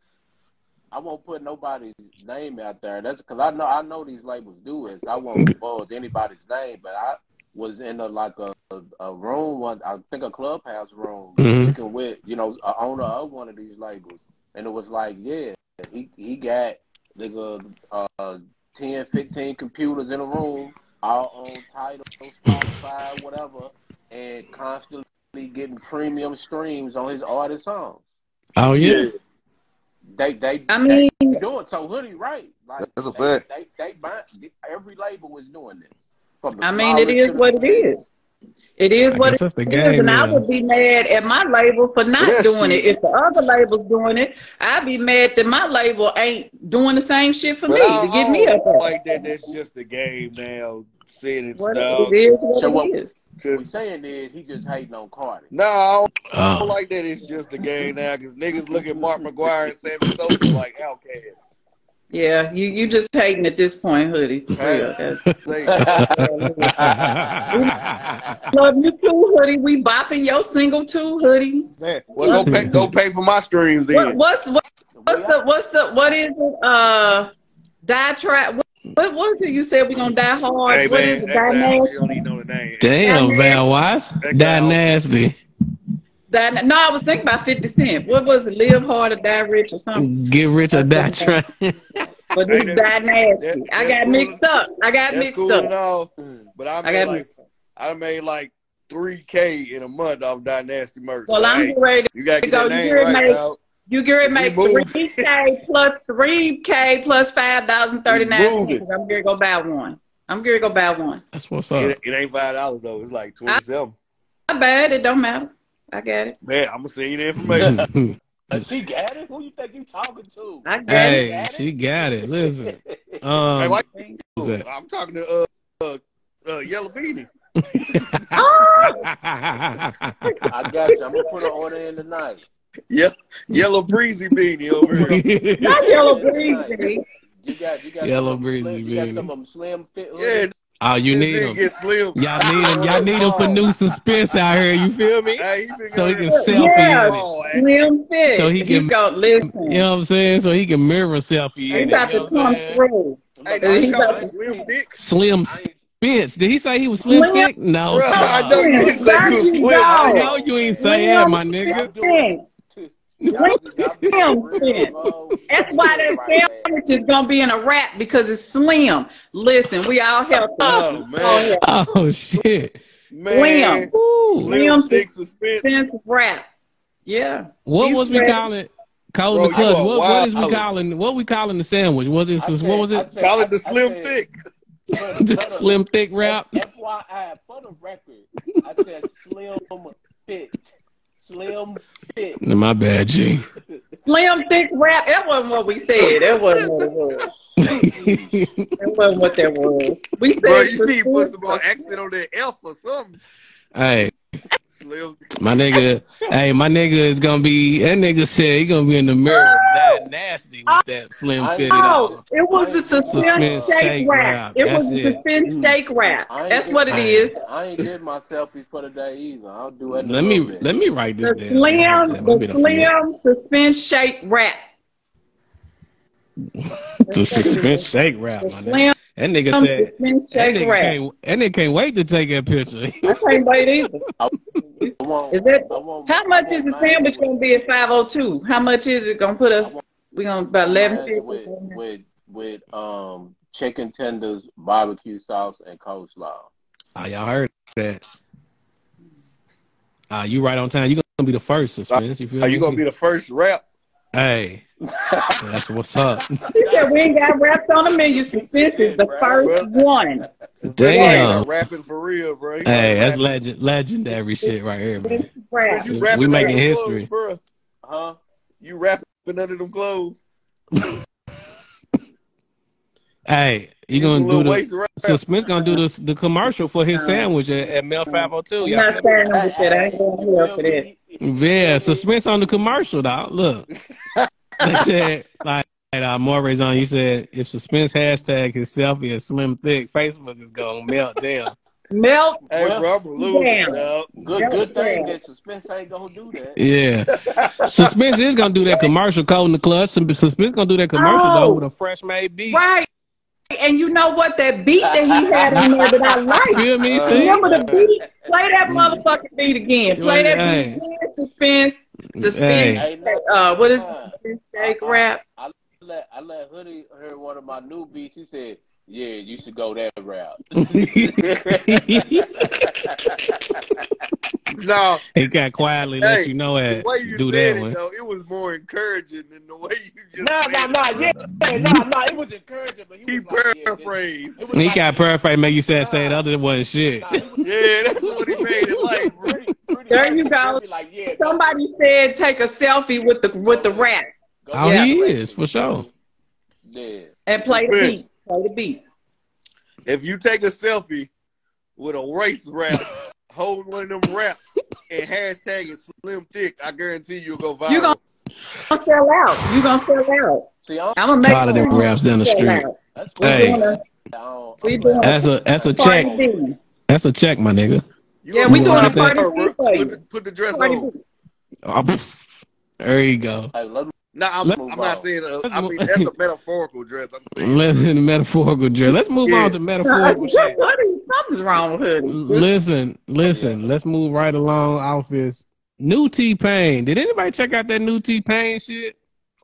I won't put nobody's name out there. That's because I know I know these labels do it. I won't divulge anybody's name, but I was in a like a a, a room one. I think a clubhouse room. Mhm. Speaking with you know a owner of one of these labels, and it was like, yeah, he he got nigga uh 10, 15 computers in a room, all on Tidal, Spotify, whatever, and constantly getting premium streams on his artist songs. Oh yeah. They they I mean, they doing so hoodie right. Like That's a they, fact. They they buy, every label was doing this. I mean, it smallest is to the what it is. is. It is I what guess it the is, game. and I would be mad at my label for not Yeah, doing it. If the other label's doing it, I'd be mad that my label ain't doing the same shit for But me I to get me up like that. That's just the game now. Saying it What stuff. it is, what So it what- is. What we Cause saying is he just hating on Cardi. no, I don't, I don't Oh. like that. It's just the game now. Cause niggas look at Mark McGwire and Sammy Sosa like outcasts. Yeah, you you just hating at this point, hoodie. [LAUGHS] For real. That's- Love you too, hoodie. We bopping your single too, hoodie. man, well, go pay, go pay for my streams What, then. what's what, what's the what's the what is it? Uh, die trap. What, what was it? You said we gonna die hard. Hey what man, is it? Die sound, nasty. you don't even know the name. Damn, Val Wattz. That That nasty. Die, no, I was thinking about Fifty Cent. What was it? Live hard or die rich or something. Get rich or die trying. But Hey, this that- die nasty. that- I that's got cool. mixed up. I got That's mixed cool up. and all, Mm. but I I made got like. I made like three k in a month off Dynasty merch. Well, so, I'm hey, ready. you gotta get go. that name You're right, made- dog. You get ready to make three K plus three K plus five thousand thirty We nine cents. I'm gonna go buy one. I'm gonna go buy one. That's what's up. It, it ain't five dollars though. It's like twenty seven. Not bad. It don't matter. I got it. Man, I'm gonna send you the information. [LAUGHS] Uh, she got it. Who you think you talking to? I got hey, got it? she got it. Listen. [LAUGHS] hey, Um, why, it. that? I'm talking to uh, uh, uh Yellow Beanie. I got you. I'm gonna put an order in tonight. Yeah, Yellow Breezy Beanie over here. [LAUGHS] Not yellow breezy. You got you got Yellow some breezy slim, you got beanie. some of them slim fit. Yeah, hoodies? Oh, you this need him. Y'all need him. Y'all need him for new suspence out here. You feel me? Hey, he So he can selfie Yeah. Oh. Slim fit. So he He's can- gonna listen. You know what I'm saying? So he can mirror selfie He's in it. about to come through. Hey, he He's call about to- Slim Dick? Slim ain't- Spence. Did he say he was slim Slim- thick? No. Bruh, sir. I know you didn't say you was slim. I know you ain't say that, my nigga. Spence. Y'all- y'all be Slim real, That's why that sandwich is gonna be in a wrap because it's slim. Listen, we all healthy. Oh man, oh, oh shit. man, Woo. Slim Slim Dick suspence. Expensive wrap. Yeah. What He's was we ready. calling? Calling Bro, the clutch. you a What, what wild is we calling? What we calling the sandwich? Was it? I what was it? said- Call it the I- I Slim said- Thick. [LAUGHS] For- The for the- slim thick wrap. FYI, for the record, I said slim thick, Slim fit. My bad, G. Slim thick wrap. That wasn't what we said. That wasn't what it was. [LAUGHS] That wasn't what that was. We said Bro, you need to put suspence- some more accent on that F or something. hey, Slim. my nigga. hey, my nigga is gonna be. That nigga said he gonna be in the mirror that nasty with that slim I fitted No, on. it was the suspence Suspence shake, shake wrap. wrap. It was That's the it. suspence mm. shake wrap. That's what it I- is. I ain't did my selfie for the day either. I'll do it. Let me bit. let me write this The down. slim, the slim suspence shake wrap. [LAUGHS] The suspence shake wrap, The my nigga. Slim That nigga said suspence that nigga can't that nigga can't wait to take that picture. I can't wait either. [LAUGHS] Is that how much is the sandwich gonna be at five oh two? How much is it gonna put us? We gonna about eleven mine fifty. with with with um chicken tenders, barbecue sauce, and coleslaw. Ah, y'all heard that. Ah, you right on time. You gonna be the first suspence. You feel Are me? you gonna be the first rap? Hey, that's what's up. [LAUGHS] He said we ain't got wraps on the menu. this is the first one. Damn. Like, rapping for real, bro. You Hey, that's legend, legendary shit right here, man. We making history. clothes, bro. Huh? You rapping under them clothes. [LAUGHS] Hey, you gonna do the waist rap. suspence gonna do the the commercial for his uh-huh. sandwich at, at Mel Five Hundred Two. I'm Y'all not saying with that. I ain't going here for that. Yeah, suspence on the commercial, dog. Look, they [LAUGHS] said like uh, Morey's on. You said if suspence hashtag his selfie is slim thick, Facebook is gonna melt down. Melt. Hey, Well, bro, I'm a loser, damn. dog. Good, good thing Yeah. that suspence ain't gonna do that. Yeah, [LAUGHS] suspence is gonna do that commercial code in the clutch. Suspence gonna do that commercial Oh. though with a fresh made beat. Right. and you know what? That beat that he [LAUGHS] had on there that I like. Feel me? Uh, See? Remember the beat? Play that motherfucking beat again. Play that Hey. beat again. Suspence. Suspence. Hey, Uh, what is it? uh, Suspence shake I- rap? I let I let Hoodie hear one of my new beats. He said, "Yeah, you should go that route." [LAUGHS] No, he got quietly let you know the that. way you Do said that it one. though, it was more encouraging than the way you just Nah, said nah, it. nah, yeah, yeah, nah, nah. It was encouraging, but he, He was like, yeah, paraphrased. it He like- got paraphrased, make you say say the other wasn't shit. Nah, was- Yeah, that's what he [LAUGHS] made it like. pretty- pretty There you go. Like, yeah, Somebody said take a selfie with the with the rat. Oh, that he is, for sure. Yeah. and play the beat. Play the beat. If you take a selfie with a race rap, [LAUGHS] holding one of them raps, and hashtag it slim thick, I guarantee you'll go viral. You gon- Gonna sell out. You gonna sell out. See, I'm, I'm gonna make Tired of them sure raps down the street. out. Hey. doing a I don't- we I'm doing glad- That's a that's a check. B. That's a check, my nigga. You Yeah, we doing a party. Cardi B bro. for you. Put the, put the dress Cardi on. Oh, there you go. Hey, let me No, I'm, I'm not saying. Uh, Let's I mean, that's a [LAUGHS] metaphorical dress. I'm saying. Listen, metaphorical drill. Let's move Yeah. on to metaphorical [LAUGHS] shit. Hoodie, Something's wrong with Hoodie. Listen, listen. Let's move right along. Outfits. New T Pain. Did anybody check out that new T Pain shit?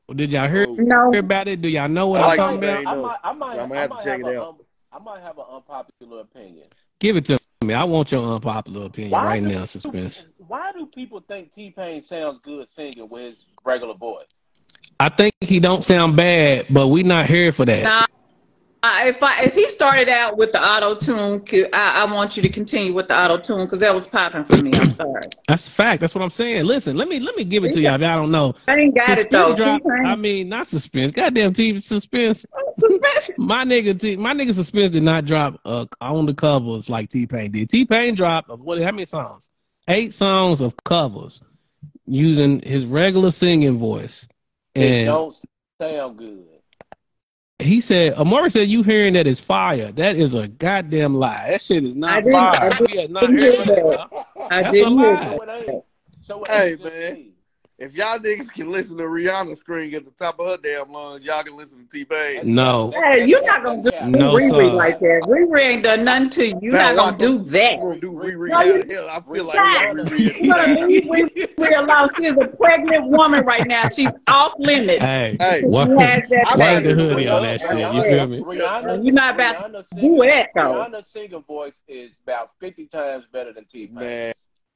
Or did y'all hear, No, hear about it? Do y'all know what I I'm like talking about? I might, I might, So I'm gonna I have to check have it out. um, I might have an unpopular opinion. Give it to me. I want your unpopular opinion Why right do- now, suspence. Why do people think T Pain sounds good singing with his regular voice? I think he don't sound bad, but we not here for that. Nah, I- if I if he started out with the auto tune, I, I want you to continue with the auto tune because that was popping for me. I'm [CLEARS THROAT] sorry. That's a fact. That's what I'm saying. Listen, let me let me give it to y'all. Y'all don't know, I ain't got it though. drop. I mean, not suspence. Goddamn, TV [LAUGHS] suspence. My nigga, T, my nigga suspence did not drop uh, on the covers like T Pain did. T Pain dropped uh, what? How many songs? Eight songs of covers using his regular singing voice, It and don't sound good. he said, Amari said, you hearing that is fire. That is a goddamn lie. That shit is I not didn't- I fire. didn't We are not hear hearing that. that. I That's didn't a lie. So it ain't. So Hey, ain't just man. Me. If y'all niggas can listen to Rihanna scream at the top of her damn lungs, y'all can listen to T Pain. No. Hey, you're not gonna do No, Riri sir. like that. Riri ain't done nothing to you. You're Now, not gonna watch do I'm that. gonna do Riri. No, you- Hell, I feel like Stop. Riri. You gonna leave Riri alone. She's a pregnant woman right now. She's off limits. Hey, Hey, She what? has that I'm the hoodie on that shit? You feel me? Rihanna's, You're not about Rihanna's do that, though. Rihanna's singing voice is about 50 times better than T Pain.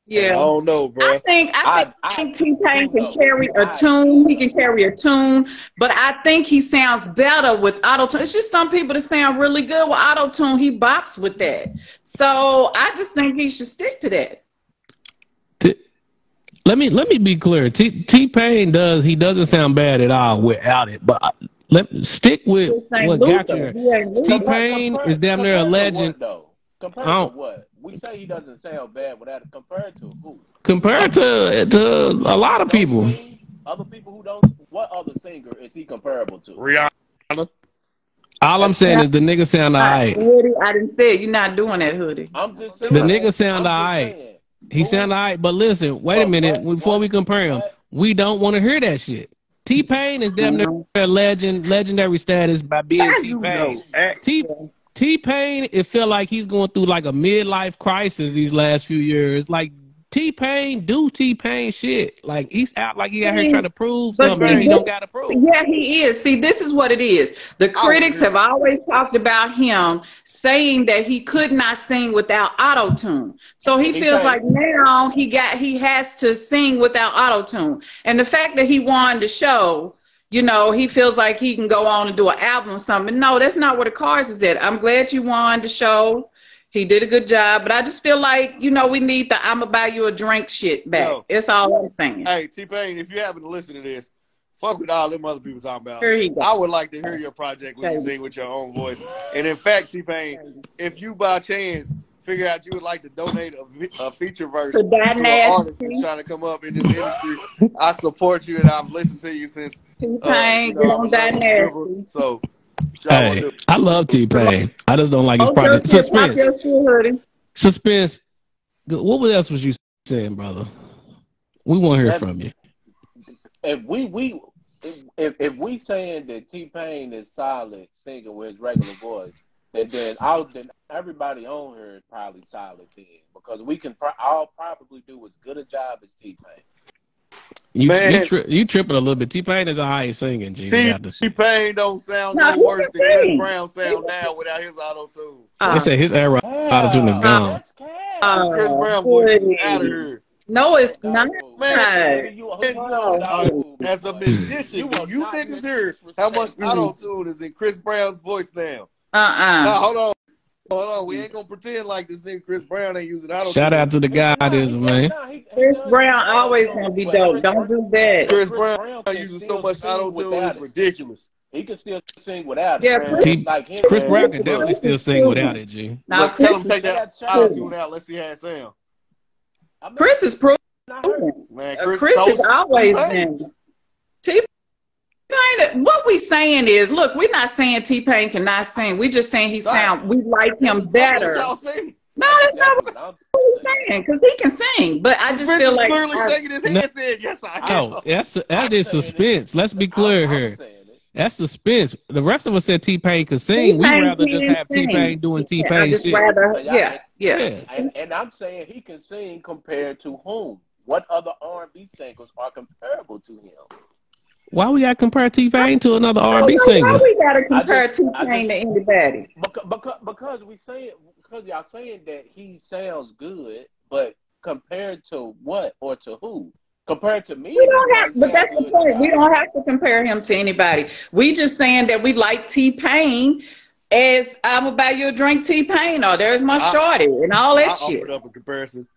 Man, I Yeah. don't know, I bro. think I think, T Pain can I- carry a tune. He can carry a tune, but I think he sounds better with auto tune. It's just some people that sound really good with auto tune. He bops with that, so I just think he should stick to that. T- let me let me be clear. T T Pain does he doesn't sound bad at all without it, but I- let stick with This ain't what got you. He ain't Luther. T Pain is damn near a legend What, though? Compared I don't- to what? We say he doesn't sound bad without it. Compared to who? compared to to a lot of people. Other people who don't. What other singer is he comparable to? Rihanna. All I'm saying is the nigga sound alright. Hoodie, I didn't say it. You're not doing that, hoodie. I'm just saying. The nigga sound I'm alright. saying. He sound alright, but listen, wait a But minute. what- Before we compare him, we don't want to hear that shit. T Pain is damn near mm-hmm. a legend, legendary status by being T Pain. T T Pain, it feel like he's going through like a midlife crisis these last few years. Like T Pain do T Pain shit. Like he's out like he out here trying to prove But something T-Pain- he don't got to prove. Yeah, he is. See, this is what it is. The oh, critics agree. have always talked about him saying that he could not sing without auto tune. So he He feels like now he got he has to sing without auto tune. And the fact that he won the show, you know, he feels like he can go on and do an album or something. No, that's not where the cards is at. I'm glad you won the show. He did a good job, but I just feel like, you know, we need the I'ma buy you a drink shit back. No. That's all I'm saying. Hey, T Pain, if you happen to listen to this, fuck with all them other people talking about. Here he go. I would like to hear your project when you sing with your own voice. And in fact, T Pain, if you by chance figure out you would like to donate a, a feature verse To to that an artist that's trying to come up in this industry, I support you and I've listened to you since. T Uh, Pain, you know, get I'm on that love nasty. So, Hey, I love T Pain. I just don't like his Hold your project. shit, Suspence. shit, hoodie. Suspence. What else was you saying, brother? We want to hear That- from you. If we we if, if if we saying that T Pain is solid singing with his regular voice, then then I'll then everybody on here is probably solid then because we can pro- all probably do as good a job as T Pain. You Man. you, tri- you tripping a little bit. T Pain is a high singing. G. T You got to- Pain don't sound No, no worse than Chris sing. Brown sound now without his auto tune. They say his era auto-tune is gone. Uh, Chris Brown voice is please. out of here. No, it's not. Man, you, Man, hold. As a You musician, will do you not niggas hear how much auto tune is in Chris Brown's voice now? Uh-uh. Now hold on. Hold on, we ain't gonna pretend like this nigga Chris Brown ain't using auto. Shout out to the guy that is man. Chris Brown always gonna be dope. Don't do that. Chris Chris Brown Brown can using so much sing auto tune without is ridiculous. He can still sing without Yeah, it. Chris- T- like him, Chris Brown can definitely still sing without it, G. Now, Look, tell him Chris, take that auto tune out. Let's see how it sounds. Chris is proven. I heard. Man, Uh, Chris, is has knows always T-Pain. been. T Pain. What we saying is, look, we're not saying T Pain cannot sing. We just saying he sound. We like him That's better. what y'all saying. No, that's not what I'm [LAUGHS] what we're saying. saying because he can sing. But I just Chris feel like clearly I- shaking his No. head saying, yes, I oh, am. Oh, that's that I'm is saying it. suspence. Let's be clear I'm- I'm here. That's suspence. The rest of us said T Pain could sing. We'd rather just have. T Pain doing T Pain just shit. rather, yeah, yeah. Yeah. And, and I'm saying he can sing compared to whom? What other R&B singers are comparable to him? Why we got to compare T Pain to another R and B singer? Why singer? we gotta compare I just- T I Pain to anybody? Because, because, because we saying because y'all saying that he sounds good, but compared to what or to who? Compared to me, We don't have, but that's the point. We don't have to compare him to anybody. We just saying that we like T Pain as I'm gonna buy you a drink, T Pain, or there's my I- shorty and all I that shit. offered up a comparison.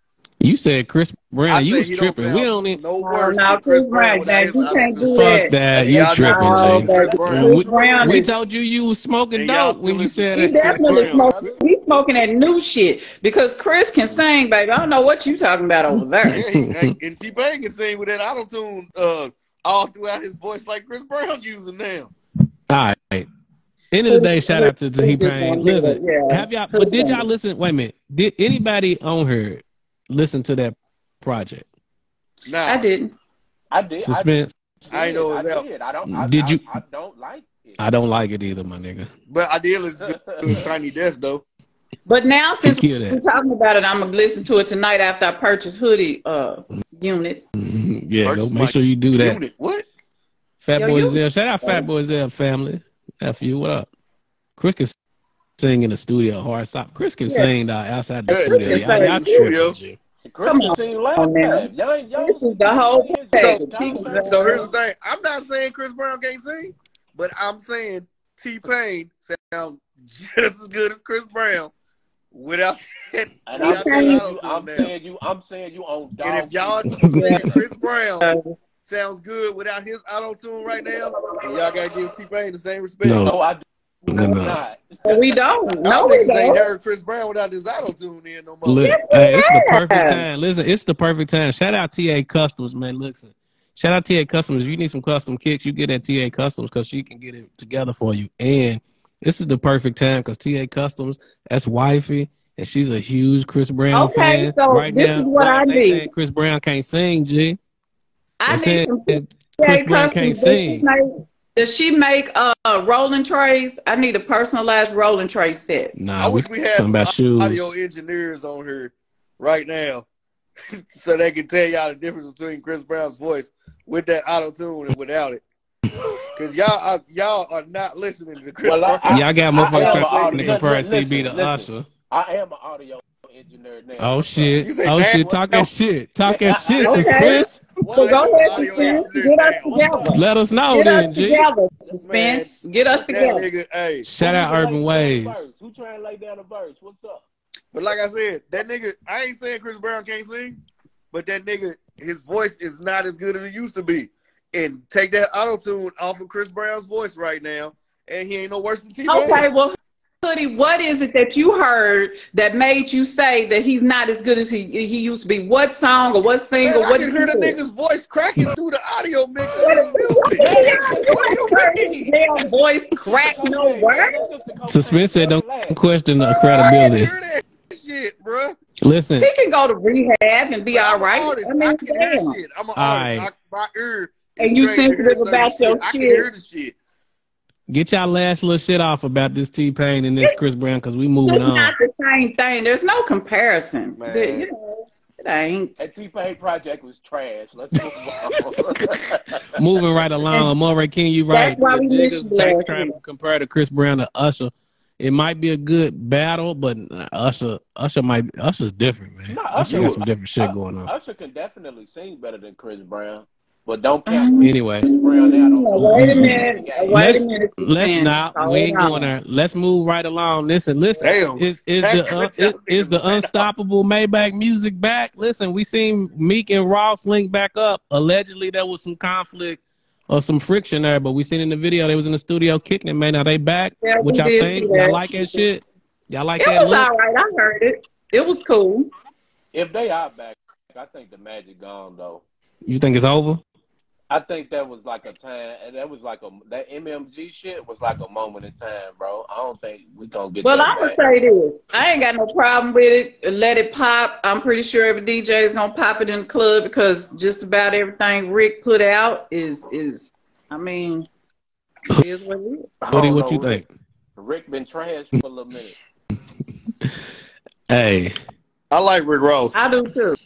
You said Chris Brown. I you was tripping. Don't we don't need. no Oh, no, Chris Chris Brown Brown, man, you can't auto-tune. do Fuck that. You Y'all tripping, know Chris Chris Brown. We, Brown we told you you was smoking dope when still you said He it. Chris definitely Brown. smoking. He's smoking that new shit because Chris can sing, baby. I don't know what you talking about over there. Yeah, and, and T Pain can sing with that auto tune uh, all throughout his voice like Chris Brown using now. All right. End of the day, shout out to T Pain. Listen, Yeah. have y'all? But did y'all listen? Wait a minute. Did anybody on here listen to that project? Nah, I didn't. I did. Suspence. I ain't know it was I out. did. I don't. I, Did I, you- I, don't like it. I don't like it either, my nigga. but I did listen to Tiny Desk though. But now since Kill that. we're talking about it, I'm gonna listen to it tonight after I purchase hoodie uh unit. Mhm. Yeah, go make sure you do that. Unit. What? Fat Yo, Boy you- Zell. Shout out Fat Boy Zell family. F you, what up? Chris can sing in the studio. Hard stop. Chris can Yeah. sing uh, outside the Yeah, studio. Chris Y'all, y'all sing tripping, studio. G. Chris Come on. sing live. Come on now. Y'all, y'all, This is the whole y'all- package. y'all- Jesus. y'all- So here's the thing. I'm not saying Chris Brown can't sing, but I'm saying T Pain sounds just as good as Chris Brown without that. [LAUGHS] And I'm saying you, I'm now. saying you, I'm saying you on dog. And if y'all food. think Chris Brown sounds good without his auto tune right now, y'all gotta give T Pain the same respect. No. no, I do No, no. not. we don't. No, we ain't don't. heard Chris Brown without his auto tune in no more. Look, Yes, hey, it's the perfect time. Listen, it's the perfect time. Shout out TA Customs, man. Listen, shout out TA Customs. If you need some custom kicks, you get at TA Customs because she can get it together for you. And this is the perfect time because TA Customs, that's wifey, and she's a huge Chris Brown Okay, fan. so right this now, is what I they need. Chris Brown can't sing, G. I They need said some that Chris TA Brown can't customs. Does she sing. Make, does she make uh rolling trays? I need a personalized rolling tray set. Nah, I wish we had talking some about shoes. audio engineers on here right now [LAUGHS] so they can tell y'all the difference between Chris Brown's voice with that auto tune and without it. Because y'all are, y'all are not listening to Chris Well, I- Brown. Y'all got I am motherfuckers trying to compare listen, CB to listen. Usher. I am an audio engineer now. Oh shit! Say Oh shit! what Talking shit! Talking shit! Okay. Suspence. What? So go ahead, Audio Suspence. engineer Get us together. Let us know Get then, us G. together, Suspence. Get us together. nigga, hey. Shout out Urban lay down Waves. Who trying to lay down a verse? What's up? But like I said, that nigga, I ain't saying Chris Brown can't sing, but that nigga, his voice is not as good as it used to be. And take that auto tune off of Chris Brown's voice right now, and he ain't no worse than T Pain. Okay, well, Hoodie, what is it that you heard that made you say that he's not as good as he he used to be? What song or what Man, single? I what can did hear the nigga's voice cracking through the audio mix of What his is- music. Do you What is mean? Damn voice crack no word. Suspence said don't question the I can credibility. hear that shit, bruh. Listen, He can go to rehab and be But all I'm an artist. I mean, I can hear damn. shit. I'm an All artist. right. I, my ear And you It's to hear sensitive certain about your I can hear the shit. Get y'all last little shit off about this T Pain and this Chris Brown because we moving on. It's on. not the same thing. There's no comparison. Man. The- you know, it ain't. That T Pain project was trash. Let's move on. [LAUGHS] Moving right along, Amore King, you right. That's why we The missed niggas you last trying to compare to Chris Brown to Usher. It might be a good battle, but Usher, Usher might, Usher's different, man. No, Usher Usher- got some different shit going on. Usher can definitely sing better than Chris Brown, but don't count Anyway, Chris Brown out on No, wait a minute. Wait Let's- a minute. let's man. not. We ain't going there. Let's move right along. Listen, listen. Damn. Is is Hey, the uh, is, is the unstoppable Maybach music back? Listen, we seen Meek and Ross link back up. Allegedly, there was some conflict or some friction there, but we seen in the video they was in the studio kicking it. Man, are they back? Yeah, what we think? see. Y'all like that shit? Y'all like It that was look? all right. I heard it. It was cool. If they are back, I think the magic gone though. You think it's over? I think that was like a time, and that was like a that MMG shit was like a moment in time, bro. I don't think we gonna get. Well, I'm gonna say this. I ain't got no problem with it. Let it pop. I'm pretty sure every DJ is gonna pop it in the club because just about everything Rick put out is is. I mean, it is what it is. I What do you know, Rick- think? Rick been trash for a little minute. [LAUGHS] Hey, I like Rick Ross. I do too.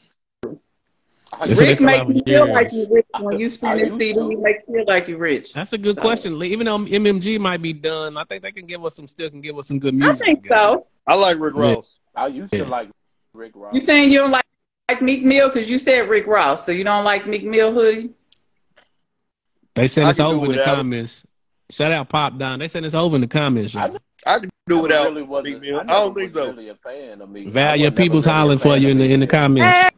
I Rick they make come you feel with like years. you rich when you spend I this used CD. to. He makes you feel like you rich. that's a good So- question. Even though MMG might be done, I think they can give us some. Still can give us some good music. I think together. so. I like Rick Yeah. Ross. I used to Yeah. like Rick Ross. You saying you don't like, like Meek Mill because you said Rick Ross, so you don't like Meek Mill hoodie? They said it's over in the without comments. Shout out Pop Don. They said it's over in the comments. I. I can do I without really wasn't- Meek Mill. I, never don't think so. Really a fan of Meek. Val, your people's really hollering for you in the in the comments. Hey,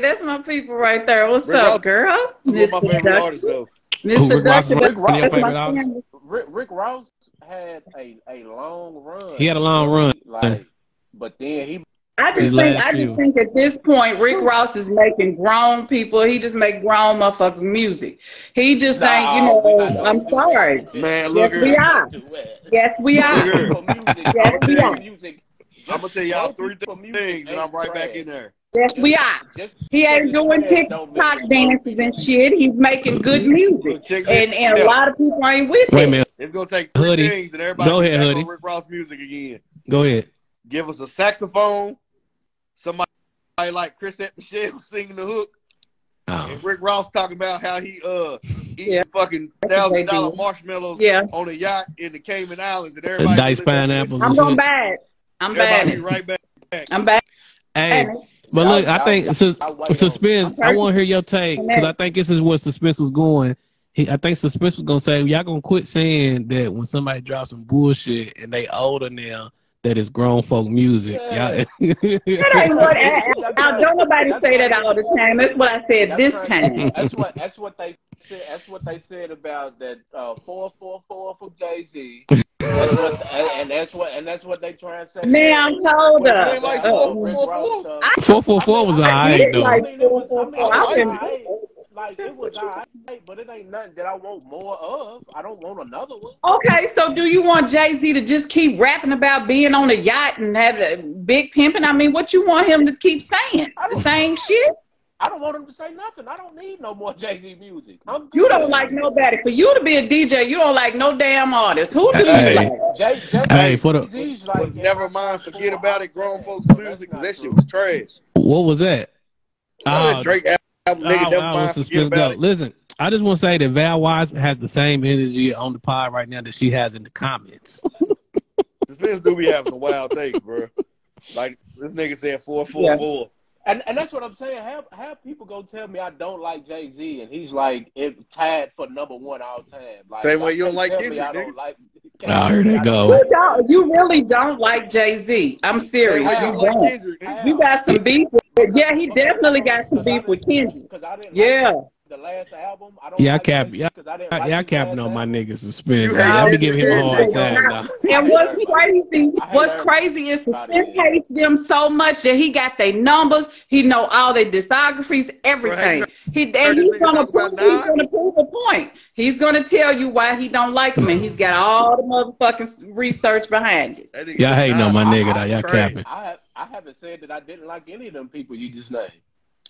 that's my people right there. What's Rick up, Ross girl? He's one my favorite Duck- artists, though. Mr. Rick Ross is Duck- one of your that's my favorite. Rick, Rick Ross had a, a long run. He had a long run. Like, but then he I His just think I few. just think at this point Rick Ross is making grown people. He just make grown motherfuckers music. He just Nah, ain't, you know. not I'm sorry. that. Man, Yes, look we are. Yes, we are. Look here. For music, Yes, we are. I'm gonna tell y'all three things, and I'm right back in there. Yes, we are. Just He ain't doing trash don't TikTok dances and shit. He's making good music, and and a lot of people ain't with Wait a it. It's gonna take three Hoodie. things, and everybody Go ahead, back Hoodie. Rick Ross music again. Go ahead. Give us a saxophone, somebody like Chris [LAUGHS] Michelle singing the hook, Oh. and Rick Ross talking about how he uh eating Yeah. fucking That's what they thousand dollar marshmallows Yeah. on a yacht in the Cayman Islands, and everybody diced listen pineapples. I'm and gonna shit. buy it. I'm Everybody buying be right back. I'm buying Hey, it. But look, I Y'all- think y'all- sus- y'all wait on- suspence. I want to hear your take because I think this is where suspence was going. He, I think suspence was gonna say y'all gonna quit saying that when somebody drops some bullshit and they older now that it's grown folk music. Yeah. Y'all, That [LAUGHS] ain't what. I, I, don't nobody say that all the time. That's what I said That's this right. time. That's what that's what they said. That's what they said about that uh, four four four from Jay Z. And, and that's what and that's what they try and say. Now I'm told Wait, her. it ain't like Uh, four, Rick four, Ross four. stuff. I- four four four was I alright though. like- I mean, it was, I mean, four, it four. was I. Like it was alright, but it ain't nothing that I want more of. I don't want another one. Okay, so do you want Jay Z to just keep rapping about being on a yacht and have a big pimping? I mean, what you want him to keep saying? The same shit? I don't want him to say nothing. I don't need no more [LAUGHS] Jay Z music. I'm You don't like nobody. For you to be a DJ, you don't like no damn artist. Who do you like? Jay, Jay, Hey, for the- Jay-Z's like Was in never mind. Forget about it. Grown folks music. That shit was trash. What was that? Uh, Oh, Drake album, nigga, never I mind. was Forget about it. Listen, I just want to say that Val Wise has the same energy on the pod right now that she has in the comments. This bitch do be having some wild takes, bro. Like this nigga said four four four. And and that's what I'm saying. Have have people go tell me I don't like Jay Z, and he's like it tied for number one all time. Like, Same way y'all don't like tell me Kendrick, I don't like. Oh, here they go. You, don't, you really don't like Jay Z. I'm serious. why You you don't. Kendrick? You got some beef with Yeah, he definitely got some beef with Kendrick. Because Yeah. like the last album. I don't Yeah, I cap- Jay-Z I didn't Y'all like y'all his capping on my niggas suspence. You man. hate Y'all be Kendrick giving him a hard time now. And what's crazy, what's crazy is Suspence hates them so much that he got their numbers, he know all their discographies, everything. Right. He and he's gonna prove, about he's gonna prove a point. He's gonna tell you why he don't like him, and he's got all the motherfucking research behind it. Y'all said, hating on my nigga I though. Y'all capping. I I haven't said that I didn't like any of them people you just named.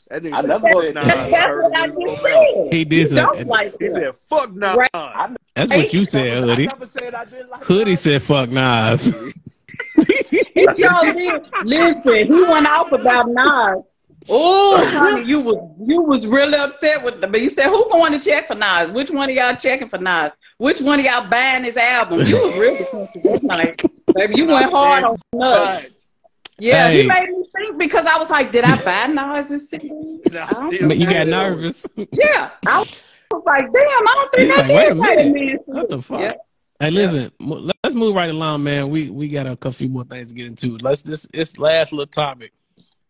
That nigga I said, never fuck said Nas. that. I That's heard what I just own mouth. said. He did You say- don't like He said, fuck Nas. Right. That's what you said, I Hoodie. never said I didn't like Hoodie Nas. said, "Fuck Nas." [LAUGHS] He sure did. Listen, he went off about Nas. Oh, honey, you was you was really upset with the. But you said, who going to check for Nas? Which one of y'all checking for Nas? Which one of y'all buying his album? You was really [LAUGHS] defensive that night, baby. You went hard on Nas. Yeah, Hey. he made me think because I was like, did I buy Nas' single? Nah, I But you got mad at him. nervous. [LAUGHS] Yeah, I was like, damn, I don't think He's I like, did buy the minute. man. What the fuck? Yeah. Hey, listen, mo- let's move right along, man. We we got a couple more things to get into. Let's this this last little topic.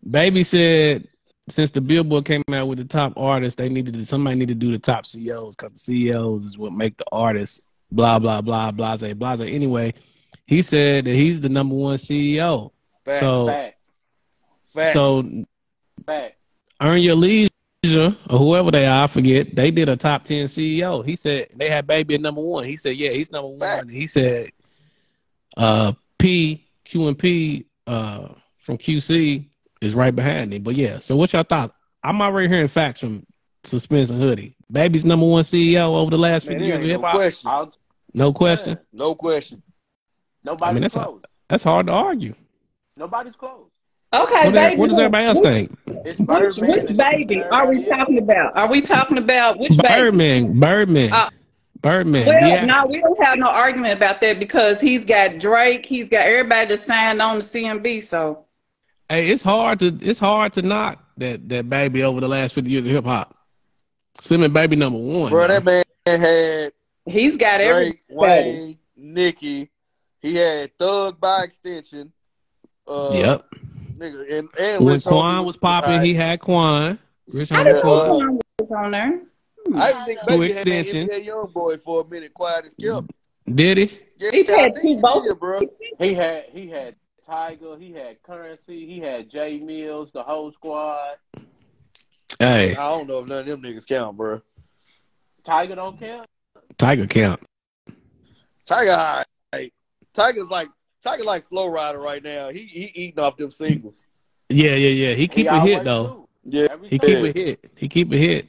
Baby said since the Billboard came out with the top artists, they needed to somebody need to do the top CEOs because the CEOs is what make the artists blah blah blah blase blase. Anyway, he said that he's the number one CEO. Facts. So Fact, Facts. so fact. Earn Your Leisure or whoever they are, I forget. They did a top ten CEO. He said they had Baby at number one. He said, yeah, he's number Fact. one. He said, uh, P Q and P uh from QC is right behind him. But yeah, so what y'all thought? I'm already hearing facts from Suspence and Hoodie. Baby's number one CEO over the last Man, 50 years of ain't no question. I'll, No question. No question. nobody's I mean, that's a- close. That's hard to argue. Nobody's close. Okay, What, baby. what does everybody else think? Which, which baby are we talking about? Are we talking about which baby? Birdman. Birdman. Uh, Birdman. Well, yeah. no, we don't have no argument about that because he's got Drake, he's got everybody that signed on the CMB. So Hey, it's hard to it's hard to knock that that baby over the last fifty years of hip hop. Slim and Baby number one. Bro, that man had he's got Drake, every Wayne, Nicki. He had Thug by extension. Uh, yep. Nigga, and, and When Rich Quan was popping, he had Quan. Rich I Homie didn't know Quan. Quan was on there. I think Who Baby had that extension? Young boy for a minute, quiet as kept. Did he? Yeah, He I had two he vocals. bro. He had he had Tyga, he had Currency, he had Jae Millz, the whole squad. Hey, I don't know if none of them niggas count, bro. Tyga don't count. Tyga count. Tyga, all right. Tyga's like Tyga like Flo Rida right now. He he eating off them singles. Yeah, yeah, yeah. He keep he a hit though. do. Yeah, Every He time. keep a hit. He keep a hit.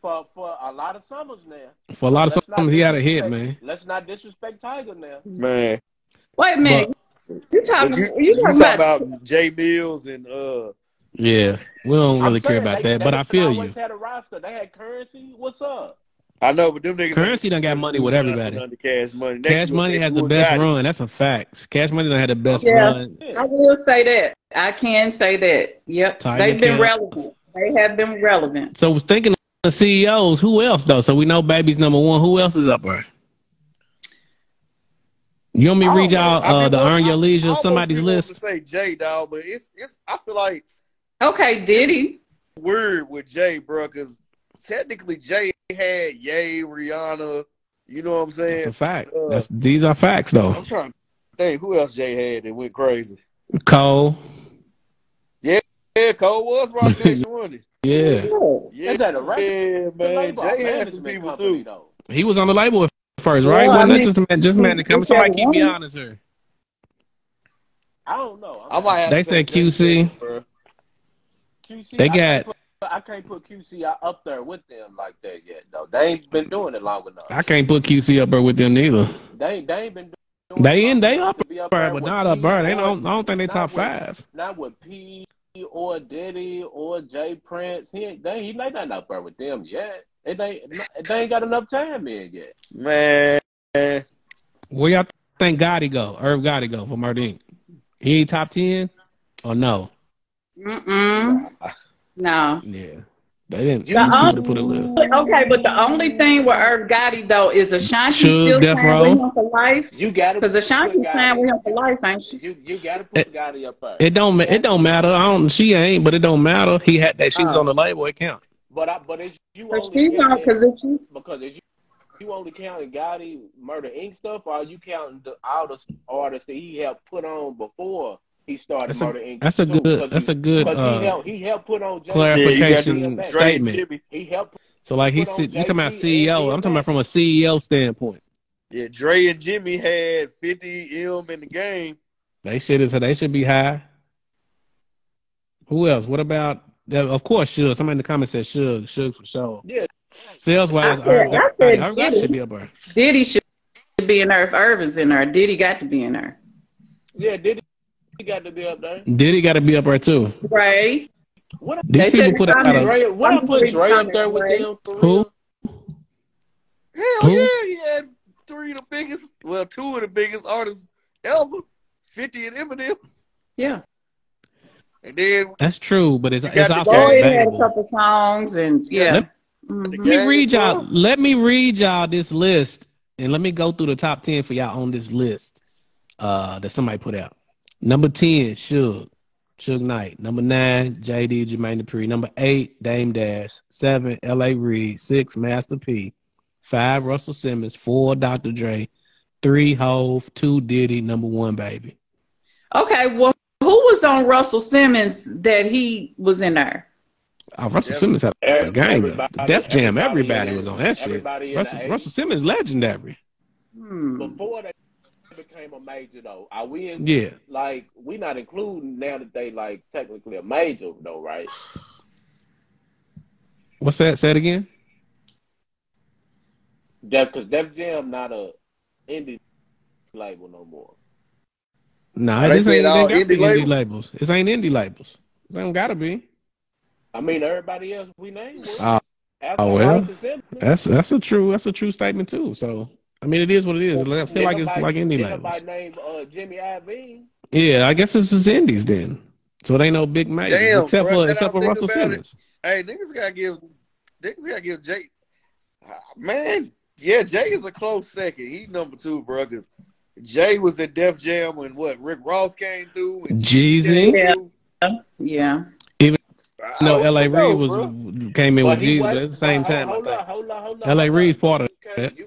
for for a lot of summers now. For a lot of Let's not songs, he had a hit, man. Let's not disrespect Tyga now. man. Wait a minute. you talking? But you, you, you talking talk about? about Jae Millz and uh Yeah, we don't really I'm care about they- that, but I feel always you. Had a roster. They had currency. What's up? I know, but them niggas Currency done got money with everybody. Cash money. Next Cash Money has the best Gotti. run. That's a fact. Cash Money done had the best Yeah. run. I will say that. I can say that. Yep, Tyga they've been Camp. relevant. They have been relevant. So thinking of CEOs, who else though? So we know Baby's number one. Who else is up there? You want me to read y'all I mean, uh, the Earn Your I- I Leisure somebody's list? To say Jay, dog, but it's it's. I feel like Okay, Diddy. weird with Jay, bro, because technically Jay had Ye, Rihanna. You know what I'm That's saying? a fact. Uh, That's these are facts though. I'm trying to think who else Jay had that went crazy. Cole, Yeah, yeah Cole was Roc [LAUGHS] Nation, wasn't he? yeah, Yeah, Is that a record? yeah, man. Jay had some people company, too. Though. he was on the label at first, right? Yeah, I Wasn't that mean, just a man, just man to come? he Somebody keep me honest here. I don't know. I might have They said QC. QC. They got- can't put- I can't put QC up there with them like that yet, though. They ain't been doing it long enough. I can't put QC up there with them neither. They ain't- they ain't been doing. They it in, they enough up up there, there but not up there. They don't. I don't think they top with- five. Not with P or Diddy or J. Prince. He ain't. They, he ain't not up there with them yet. It ain't. They ain't got enough time in yet. Man, Where y'all think Gotti go? Irv Gotti go for Murder Inc. He ain't top ten or no? Mm-mm. No. Yeah, they didn't. The these people only- to put a list. Okay, but the only thing with Irv Gotti though is Ashanti Suge, still Death signed Row. with him for life. You got it Because Ashanti signed with him for life, ain't she? You you got to put Gotti up there. It don't. It don't matter. I don't. She ain't, but it don't matter. He had that. She was Oh. on the label. It count. but I, but it's you But only she's on counting- because if she's because if you, you only counting Gotti Murder Inc. stuff, or are you counting the all the artists that he helped put on before he started That's a- Murder Inc. That's a too? good. 'Cause That's he, a good uh, he helped he helped put on Jay- clarification Yeah, you statement. He helped. So like he said, you talking about CEO? I'm talking about from a CEO standpoint. Yeah, Dre and Jimmy had 50 M in the game. They should is they should be high. Who else? What about Of course, Suge. Somebody in the comments said Suge. Suge for sure. Yeah. Sales wise, I Irv I Gotti, said Irv Gotti Diddy. should be up there. Diddy should be in there if Irvin's in there. Diddy got to be in there. Yeah, did he got to be up there? Diddy got to be up there too. Right? What These They people put it's out on a Dre, what I I'm put pretty Dre up there with right? them? For Who? Hell Who? yeah, he had three of the biggest, well, two of the biggest artists ever, 50 and Eminem. Yeah. And then That's true, but it's You it's also had a couple songs and yeah. Let- Mhm. Let me read y'all. Let me read y'all this list, and let me go through the top ten for y'all on this list uh, that somebody put out. Number ten, Suge, Suge Knight. Number nine, JD Jermaine Dupri. Number eight, Dame Dash. Seven, L.A. Reid. Six, Master P. Five, Russell Simmons. Four, Dr. Dre. Three, Hove. Two, Diddy. Number one, Baby. Okay, well who was on Russell Simmons that he was in there? Uh, Russell Yeah. Simmons had a Every- gang. everybody- The Def Jam. everybody Everybody was on that shit. Russell, Russell Simmons legendary. Hmm. Before they became a major though, are we in, Yeah. like we not including now that they like technically a major though, right? What's that? Say it again. Def because Def Jam not a indie label no more. Nah, They this said ain't all they indie big indie labels? labels. This ain't indie labels. This ain't gotta be. I mean, everybody else we named was. Oh, After oh, well. That's that's a true that's a true statement too. So I mean, it is what it is. I feel like it's nobody- like indie did labels. Nobody named uh, Jimmy Iovine. Yeah, I guess it's just indies then. So it ain't no big majors Damn, except bruh, for except for Russell about it. Simmons. Hey, niggas gotta give niggas gotta give Jay Ah, man, yeah, Jay is a close second. He number two, bro, because Jay was at Def Jam when what Rick Ross came through Jeezy, Yeah. through. Yeah. I no, L.A. know, Reid was bro. came in But with he Jeezy, but at the same but time, I hold, think. on, hold on, hold on. L.A. hold. Reid's part of You that. can't, you,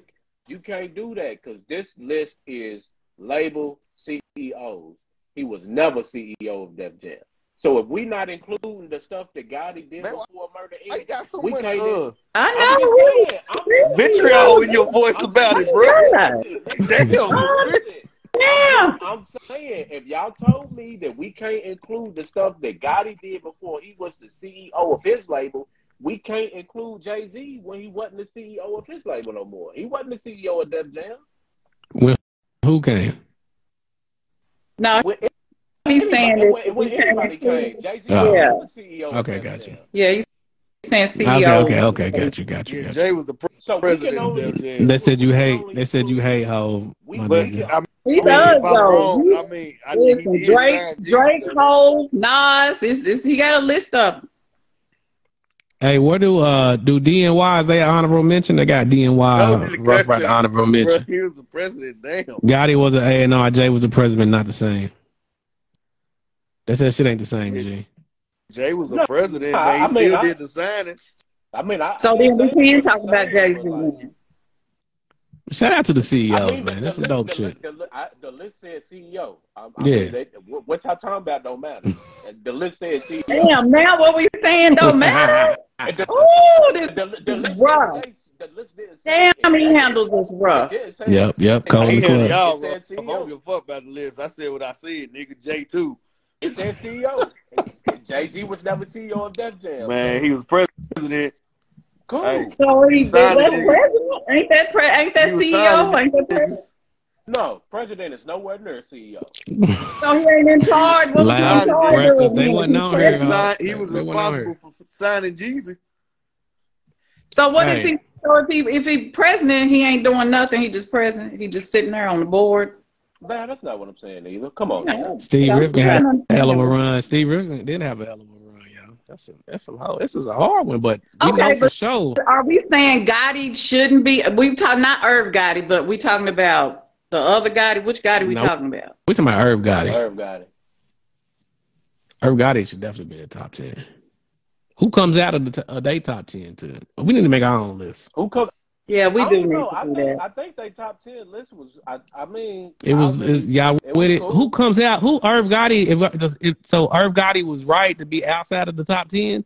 you can't do that because this list is label CEOs. He was never CEO of Def Jam. So if we not including the stuff that Gotti did Man, before Murder Why you Inc., got so We much can't uh, I I'm know. just I'm- vitriol in your voice about it, bro? Damn. Listen, Damn. I'm saying, if y'all told me that we can't include the stuff that Gotti did before he was the CEO of his label, we can't include Jay Z when he wasn't the CEO of his label no more. He wasn't the CEO of Def Jam. When, who came? No, When, he's saying when, that when we can't anybody came, Jay Z Oh. was the CEO. Okay, Def gotcha. Jam. Yeah, he's saying CEO. okay, okay, got you, got you, Yeah, got you. Jay was the pre- So president can of only. Def Jam. They said you hate. They said you hate how. We- But. I mean, He I mean, does I'm though. wrong, He- I mean, I Listen, he Drake, Drake, though. Cole, Nas. It's, it's, he got a list of them. Hey, where do uh do DNY? Is they honorable mention? They got Told you DNY the rough right question. honorable Bro, mention. he was the president. Damn. Gotti was an A and R. Jay was the president, not the same. They said shit ain't the same, G. Jay was a No, president, I- but he I mean, still I- did the signing. I mean, I, So I then we can talk about the Jay same, Z. but like- Shout out to the CEOs, I mean, man. the- That's some dope the- shit. The, the, I, the list said CEO. I, I Yeah. Mean, they, what what y'all talking about don't matter. [LAUGHS] The list said CEO. Damn, now what we saying don't matter. [LAUGHS] And the, Ooh, this, the, the, list rough. didn't say- the list Damn, he it. handles this rough. It didn't say Yep, yep. Call He the club. y'all, It bro. said I CEO. don't give a fuck about the list. I said what I said, nigga. J two. It said CEO. Jay Z was never CEO of Def Jam. Man, he was president. Cool. Hey. So he, He that's niggas. president. Ain't that pre- ain't that CEO? Ain't that president? No, president is nowhere near CEO. So he ain't in charge. What was he in charge breakfast, of? they He wasn't was on He, here, president. huh? signed, he was They responsible for signing Jeezy. So what is Hey. he? So if he if he president, he ain't doing nothing. He just president. He just sitting there on the board. Man, that's not what I'm saying either. Come on. Yeah. Steve Rifkin had a hell of a run. Steve Rifkin did have a hell of a run, y'all. That's a, that's some hard. This is a hard one, but we Okay, know for but- sure. Are we saying Gotti shouldn't be? We talk not Irv Gotti, but we talking about the other Gotti. Which Gotti we Nope. talking about? We talking about Irv Gotti. Irv got it. Irv Gotti should definitely be in the top ten. Who comes out of the t- uh, they top ten too? We need to make our own list. Who comes? Yeah, we I do don't need know. to I do think that. I think they top ten list was. I, I mean, It was I is, mean, y'all it with it. cool. Who comes out? Who Irv Gotti? If, does- if so, Irv Gotti was right to be outside of the top ten.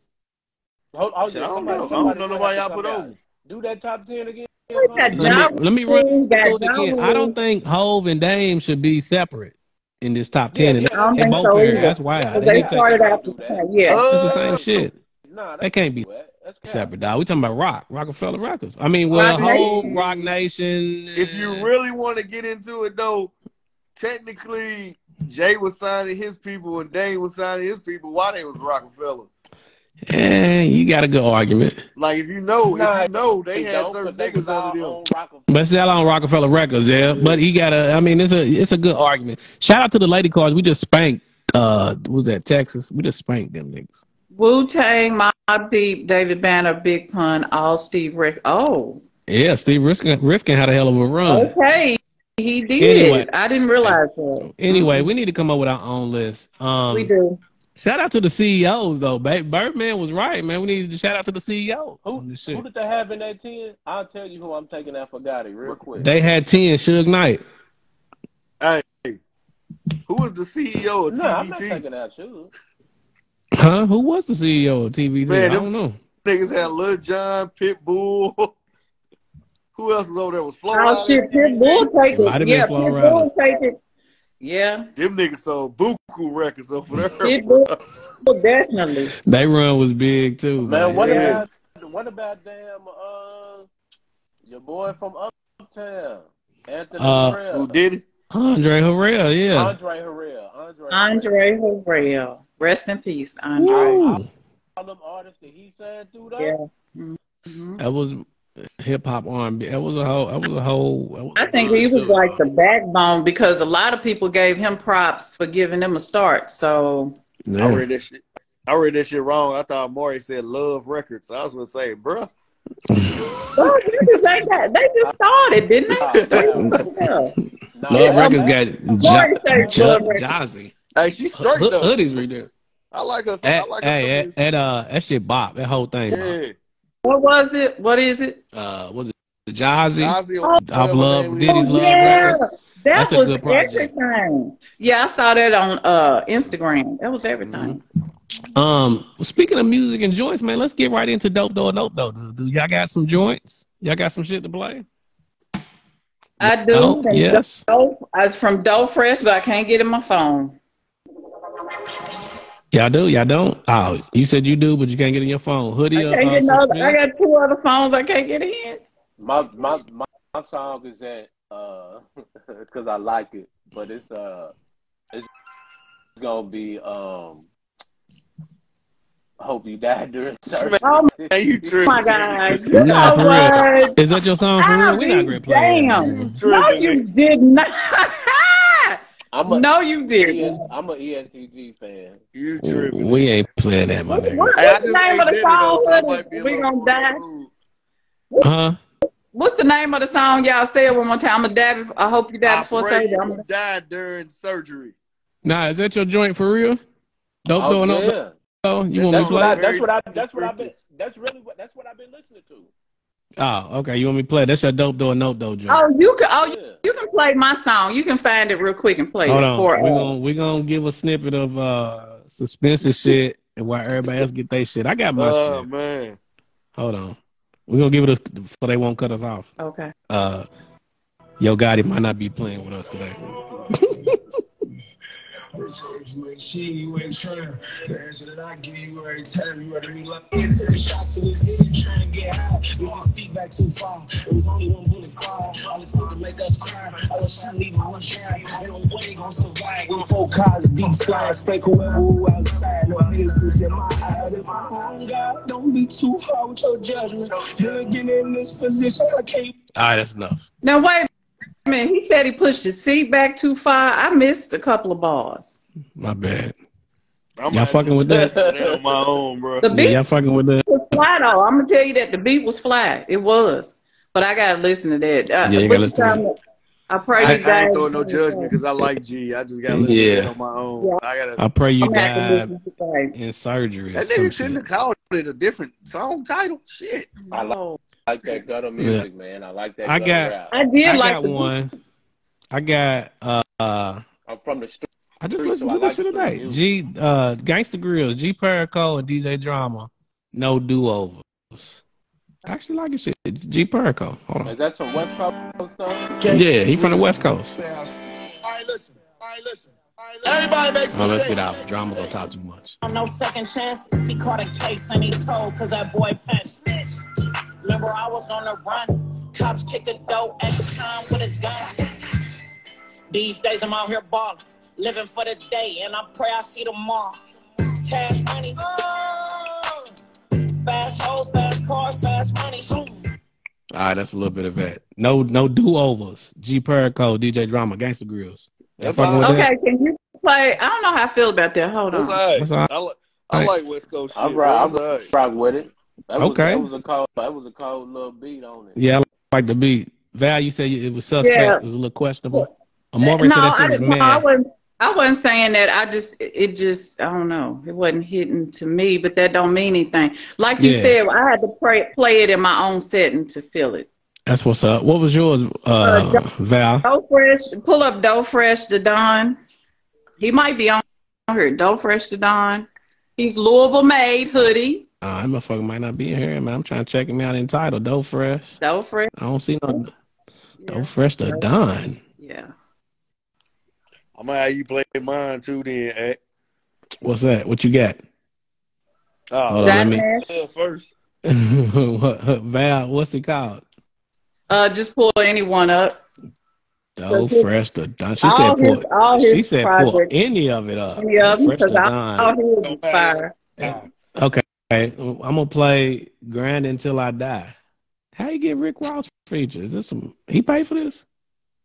Hold, hold, Shit, I don't somebody- know. I don't know nobody have y'all put over. Do that top ten again. Who's that, Tom? Let me, let me run Rule, got through it again. I don't think Hove and Dame should be separate in this top ten. Yeah, and yeah, I don't they think both so here. either. That's why Because they they started out the do same. that. Yeah. It's the same shit. Nah, That can't be wet. That's cap. separate, dog. We talking about Roc, Roc-A-Fella Records. I mean, well, Roc whole Nation. Roc Nation. If you really want to get into it though, technically Jay was signing his people and Dame was signing his people while they was Roc-A-Fella. eh, you got a good argument. Like if you know, Nah, if you know, they They had don't, certain 'cause they niggas was all under them. on Roc-A-Fella. But still on Roc-A-Fella Records, yeah. But he got a. I mean, it's a it's a good argument. Shout out to the lady cards. We just spanked. Uh, what was that Texas? We just spanked them niggas. Wu Tang, Mobb Deep, David Banner, Big Pun, all Steve Rick. Oh, Yeah, Steve Rifkin, Rifkin had a hell of a run. okay. He did. Anyway. I didn't realize that. Anyway, we need to come up with our own list. Um, we do. Shout out to the CEOs though. Ba- Birdman was right, man. We need to shout out to the CEO. Who, on this shit. who did they have in that 10? I'll tell you who I'm taking out for Gotti real quick. They had ten Suge Knight. Hey. Who was the CEO of no, I'm not TVT? taking out Suge. Huh? Who was the CEO of TVT? Man, I don't know. Niggas had Lil Jon, Pitbull. [LAUGHS] Who else was over there? Was Flo Oh shit. Pitbull take It might have it. been Yeah, Pitbull take it. Yeah, Them niggas sold buku records over there. Pitbull definitely. They run was big too. Man, Man, what Yeah. about what about damn uh your boy from Uptown, Anthony Uh, Harrell, Who did it? Andre Harrell, yeah. Andre Harrell, Andre, Andre Harrell. Rest in peace, Andre. Woo. all them artists that he said through that. Yeah. Mhm. That was hip hop R&B. That was a whole. That was a whole. that was I a think run, he was like the backbone because a lot of people gave him props for giving them a start. So I read that shit. I read that shit wrong. I thought Maury said Love Records. I was gonna say, bruh. [LAUGHS] well, they just, they, got- they just started, didn't they? Yeah. No, Love that- Records got jo- jo- Jozzy. Hey, she straight Hood- though. Hoodies right there. I like her. I like her. hey, at, at, uh, that shit bop. That whole thing. Bop. What was it? What is it? Uh, was it the Jozzy? Ozzy, Oh, Off whatever Love, Diddy's is. Love yeah, Records. that That's a was good everything. Yeah, I saw that on uh Instagram. That was everything. Um, speaking of music and joints, man, let's get right into dope though. Dope though. Do, do y'all got some joints? Y'all got some shit to play? I do. Oh, yes. Doe, I was from Doe Fresh, but I can't get in my phone. Y'all do? Y'all don't? Oh, you said you do, but you can't get in your phone. Hoodie I can't uh, get no, I got two other phones I can't get in. My my my, my song is at uh [LAUGHS] because I like it, but it's uh it's gonna be um hope you die during surgery. Oh Hey, you tripping? my god! You Nah, know for real. what? Is that your song for real? I'll We not great playing. that, damn. No, you did not. [LAUGHS] I'm a no, you didn't. I'm a E ESTG fan. You tripping? We ain't playing that, my What, nigga. what- Hey, what's the name of the did though, song? so I might be a we little gonna die. Huh? What's the name of the song y'all say it one more time? I'm gonna die. I hope you die I before surgery. you I'm gonna- died during surgery. Nah, is that your joint for real? Dope Oh, though, no yeah. though? You That's want me to play? I. it? That's what I. That's what I've been. That's really what. That's what I've been listening to. Oh, okay. You want me to play? That's your dope though, no though joint. Oh, you can. Oh, you, you can play my song. You can find it real quick and play Hold it. on. For, We're uh, gonna we gonna give a snippet of uh suspence and shit and why everybody else get their shit. I got my Oh shit. man. Hold on. We're gonna give it a so they won't cut us off. okay. Uh Yo Gotti might not be playing with us today. [LAUGHS] You ain't cheating, you ain't trying. The answer that I give you every time, you ready to be like, yeah, taking shots to his head, trying to get high. We didn't see back too far. It was only one bullet fire. All it took to make us cry. All the shit leaving one dry. Ain't no way gonna survive. With four cars, deep slides, stay whoever who outside. No innocence in my eyes. If my own God, don't be too hard with your judgment. You're getting in this position, I can't. Alright, that's enough. Now wait a minute. He said he pushed his seat back too far. I missed a couple of bars. My bad. I'm Y'all fucking with that? [LAUGHS] on my own, bro. The beat Yeah, beat y'all fucking with that? was fly though. I'm gonna tell you that the beat was fly. It was, but I gotta listen to that. Uh, Yeah, you gotta listen to talking it. about? I pray I, you I ain't throwing no judgment because I like G. I just gotta listen Yeah. to it on my own. Yeah. I gotta. I pray you I'm gonna have to die listen to that. in surgery or That some nigga shouldn't have called it a different song title. Shit. I like, Oh, like that gutter music, man. I like that. I got- rap. I did I like got the one. I got uh, I'm from the street. I just listened so to I this shit like today. street G uh Gangsta Grillz, G Perico and DJ Drama. No do overs. I actually like his shit. G Perico. Hold on. Is on. that some West Coast stuff? Yeah, he from the West Coast. All right, listen. right, listen. Everybody makes Oh, let's get out. Drama gonna talk too much. No second chance. He caught a case and he told cause that boy Penn snitched. Remember I was on the run. Cops kicked the door, ex-con with a gun. These days I'm out here balling, living for the day, and I pray I see tomorrow. Cash money. Fast hoes, fast cars, fast money. All right, that's a little bit of that. No, no do overs. G Perico, DJ Drama, Gangsta Grillz. That's fucking all that? Okay, can you play? I don't know how I feel about that. Hold That's on. all right. That's all right. I, li- I like West Coast shit. I'm bro. right. That's I'm all right. rock with it. That was, Okay. That was a cold. That was a cold little beat on it. Yeah, I like the beat. Val, you said it was suspect. Yeah. It was a little questionable. Amore no, said that I, shit was didn't, no, I wasn't. I wasn't saying that. I just, it just, I don't know. It wasn't hitting to me, but that don't mean anything. Like you Yeah. said, I had to play, play it in my own setting to feel it. That's what's up. What was yours, uh, Val? Doe Fresh, pull up Doe Fresh to Don. He might be on here. Doe Fresh to Don. He's Louisville made hoodie. Uh, that motherfucker might not be in here, man. I'm trying to check him out in Tidal. Doe Fresh. Doe Fresh. I don't see no Doe Yeah. Fresh to Don. yeah. I'm gonna have you play mine too then, eh? What's that? What you got? Oh, Hold on, let me- first. [LAUGHS] what, Val, what's it called? uh, just pull anyone up. Doe his- Fresh to Don. She all said his- pull. all She his said pull any of it up. Any of them, because Don. all his fire. Okay, I'm gonna play Grand Until I Die. How you get Rick Ross feature? Is this some? He paid for this?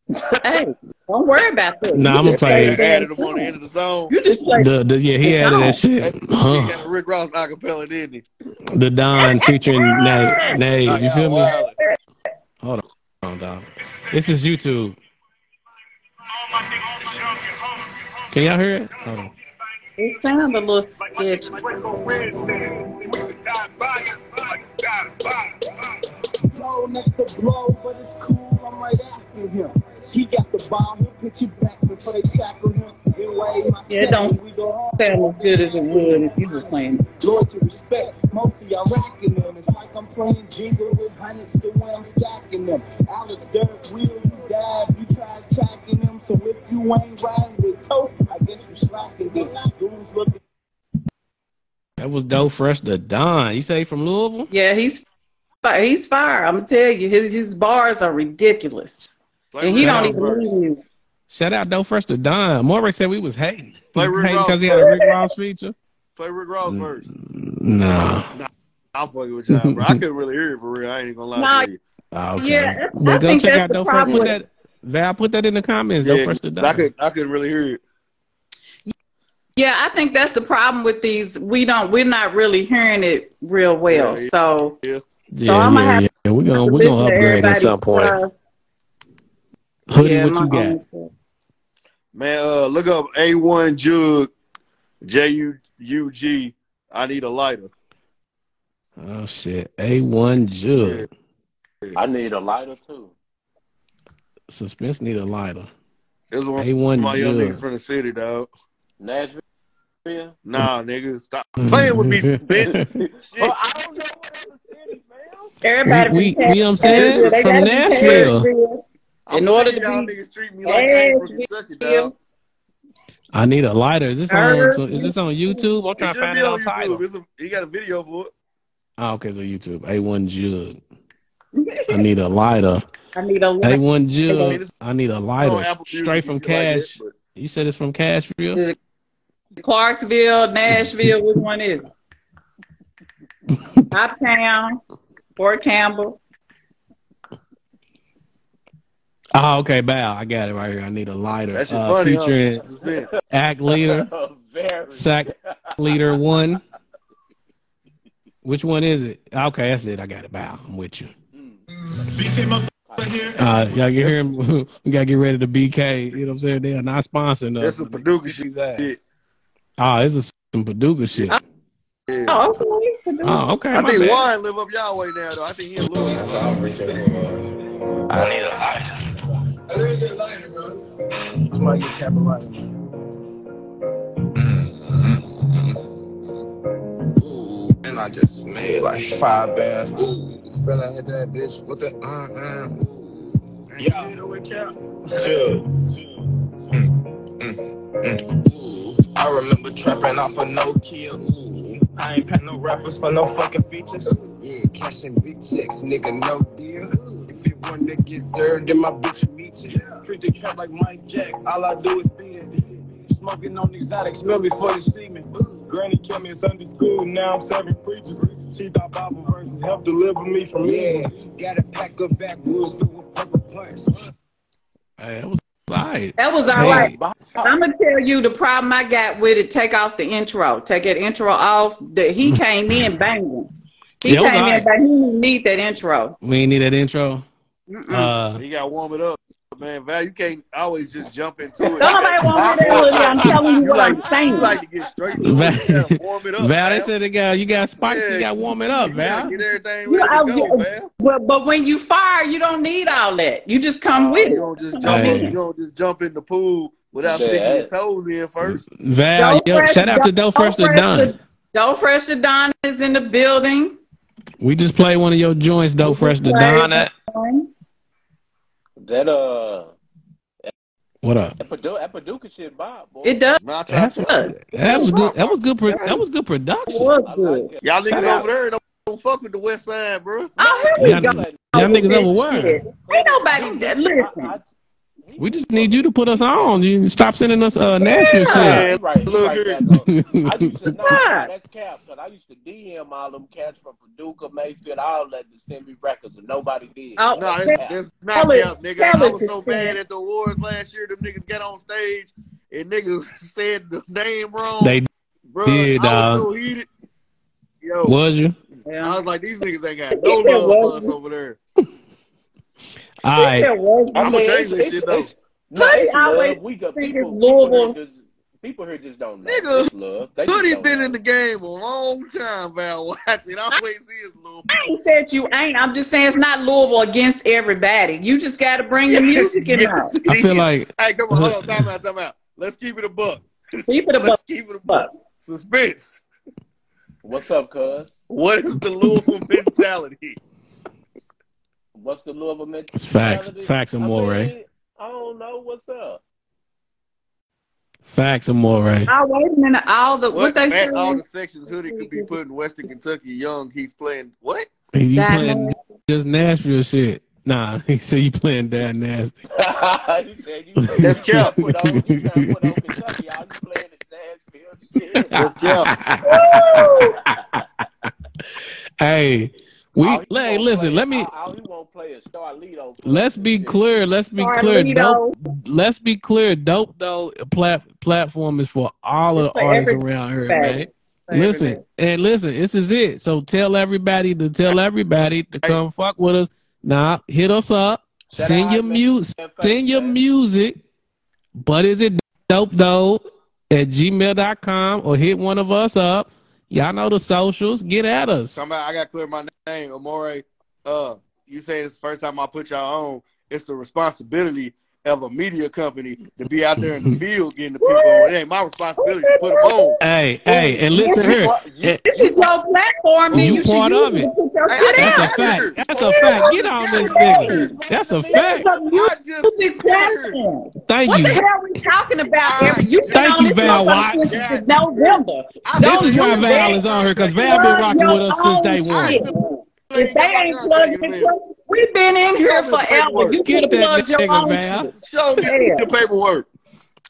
[LAUGHS] hey, don't worry about that. No, You I'm gonna play- the added him on the end of the song. You just play. The, the yeah, he added on. that shit. He Huh. got a Rick Ross acapella, didn't he? The Don featuring Nate. Nate, Oh, you yeah, feel me? wild. Hold on, hold on, dog. This is YouTube. Can y'all hear it? Hold on. It sounds a little sketchy. Blow next to blow, but it's cool. I'm right after him. He got the ball. He'll pitch it back before they tackle him. Yeah, it don't we go. Sound as good as it would if you were playing. Loyalty, to respect. Most of y'all racking them. It's like I'm playing jingle with hundreds the way I'm stacking them. Alex Dirk, Will, you dive, you tried tracking them. So if you ain't riding with toast, I guess you slacking them. Goons looking That was Doe Fresh the Don. You say from Louisville? Yeah, he's fi- he's fire. I'm gonna tell you, his his bars are ridiculous, Play and he don't even first. need you. Shout out Doe Fresh the Don. Moray said we was hating. Play Rick hating because he had a Rick Ross feature. Play Rick Ross first. No. I'm fucking with y'all, bro. I [LAUGHS] couldn't really hear it for real. I ain't gonna lie Nah, to you. Ah, Okay. Yeah, But I go think check that's out the Doe Fresh. problem Put that Val, put that in the comments. Doe Yeah, Fresh the I could I couldn't really hear it. Yeah, I think that's the problem with these. We don't. We're not really hearing it real well. Yeah, yeah. So Yeah, So I'ma yeah, have yeah. We're gonna we're gonna upgrade at some point. stuff. Hoodie, Yeah, what you got? own. Man, uh, look up A1 Jug, J U U G. I need a lighter. Oh shit. A one jug. I need a lighter too. Suspence need a lighter. This one A one my young jug. niggas from the city, dog. Nashville. Nah, nigga, stop playing with me, [LAUGHS] suspence. Oh, Shit. Well, I don't know what other city, man. Everybody, We- we- you know what I'm saying? Nashville, they From Nashville. Nashville. I'm In order to y'all be niggas treat me like I ain't from Kentucky, dog. I need a lighter. Is this on Herb. so is this on YouTube? I'm It trying to find be it on on Tidal. YouTube. It's a, he got a video for it. Oh, okay, so YouTube. A one jug. I need a lighter. I need a A light. one I mean, jug. it's- I need a lighter. Straight from shit like that, Cash. You said it's from Cashville? Is it Clarksville, Nashville. Which one is it? [LAUGHS] Uptown, Fort Campbell. Oh, okay, Bow. I got it right here. I need a lighter. That shit Uh, funny, featuring huh? [LAUGHS] Act Leader, [LAUGHS] Very. Sack Leader One. Which one is it? Okay, that's it. I got it. Bow. I'm with you. Uh, y'all can hear him. [LAUGHS] we gotta get ready to BK. You know what I'm saying? They are not sponsoring us. That's some Paducah shit. shit. Oh, this is some Paducah shit. Yeah. Oh, okay. Oh, okay. I my think bad. Wine live up y'all way now, though. I think he a little. I need a lighter. bro. Somebody get cap right. And I just made like five bands. Ooh, fella hit that bitch with the uh uh. Yeah. Chill. Mm, mm. I remember trapping off a no kill. I ain't paying no rappers for no fucking features. Yeah, cashing big checks, nigga, no deal. If it one that gets served, then my bitch will meet you. Treat the trap like Mike Jack, all I do is beat it. Smoking on exotic, smell me for the steaming. Granny kept me in Sunday school, now I'm serving preachers. She thought Bible verses helped deliver me from Yeah, evil. gotta pack up backwoods through a purple punch. Hey, that was alright. That was all Hey. right. I'm gonna tell you the problem I got with it. Take off the intro. Take that intro off. The, he [LAUGHS] came in banging. He Yeah, it was came in, alright. but he didn't need that intro. We ain't need that intro. Mm-mm. Uh, You gotta warm it up, man. Val, you can't always just jump into it. Don't nobody want me to do it. I'm telling you You what like, I'm saying. you like to get straight to Val, it. Warm it up. Val, they said they got you got spicy. Yeah. You got to warm it up, You Val. Get everything You ready to go, I- Val. But but when you fire, you don't need all that. You just come with You it. don't just jump. Hey. You don't just jump in the pool without Yeah. sticking your toes in first. Val, Don't yo, fresh- shout out to Doe Fresh to Fresh Done. Doe Fresh to Don is in the building. We just played one of your joints, Doe Fresh to Don. That- That uh, What up? that Paducah, that Paducah shit, Bob. Boy. It does. Nah, That's to- That was good. That was good. Pro- that was good production. was good. like. Y'all Shout niggas out. over there don't, don't fuck with the West Side, bro. Oh, here we Y'all, go. y'all niggas over where? Ain't nobody that listen. We just need you to put us on. You stop sending us uh Nashville Yeah. shit. Right, look right, here. Jack, though. I used to [LAUGHS] know that's cap because I used to DM all them cats from Paducah, Mayfield, all that to send me records and nobody did. Oh, No, That's that's, cap. that's Tell not it- cap, nigga. I was so bad mad at the awards last year. Them niggas got on stage and niggas [LAUGHS] said the name wrong. They bro, did, I was dog. so heated. Yo, was you? I was like, these niggas ain't got [LAUGHS] no It love for us over there. All right. I'ma mean, change this shit, though. it's- No, it's always love. We got think people, it's people Louisville. here just people here just don't know. Nigga, It's love. They just Hoodie don't been know. in the game a long time, Val Watson. I always see his little. I ain't said you ain't. I'm just saying it's not Louisville against everybody. You just got to bring the music in there. Yes, I feel like Hey, come on, hold on, time out, time out. Let's keep it a buck. Keep it a [LAUGHS] Let's keep it a buck. Suspence. What's up, cuz? What is the Louisville mentality? What's the Louisville mentality? it's facts, facts and more, I Ray. mean, I don't know what's up. Facts and more, right? Oh wait a minute. All the what, What, they at say? all the sections Hoodie could be put in Western Kentucky young. He's playing what? You That playing man. just Nashville shit? Nah, [LAUGHS] he said you playing that nasty. [LAUGHS] he said you [LAUGHS] That's you cap. Put on, you put on Kentucky. Y'all you playing the Nashville shit. Let's go. hey, we All he hey, listen. play- Let me All, all he won't play is Star Lido. let's be clear. Let's be clear. Dope. Let's be clear. Dope though. Plat, platform is for all of the artists everybody. around here, man. Listen and listen. This is it. So tell everybody to tell everybody to come fuck with us. Now hit us up. Shout send out your music. Send your man. music. But is it dope though at gmail.com or hit one of us up. Y'all know the socials. Get at us. Somebody, I got to clear my name, Amore. Uh, you say it's the first time I put y'all on. It's the responsibility of a media company to be out there in the field getting the people on. It ain't my responsibility to put them on. Hey, hey, and listen here. This is your platform, then You you, part of it. it. Put your shit That's a out. fact. That's a fact. Get on this nigga. That's a fact. is a I just music platform. Thank What you. the hell are we talking about? Every you Thank you, this Val motherfucker Wattz. since November. This is why Val is on here because Val been rocking with us since day one. If they ain't plugged in, we've been in here forever. You Get could have that plugged your nigga, own Val. shit. show me Yeah. the paperwork.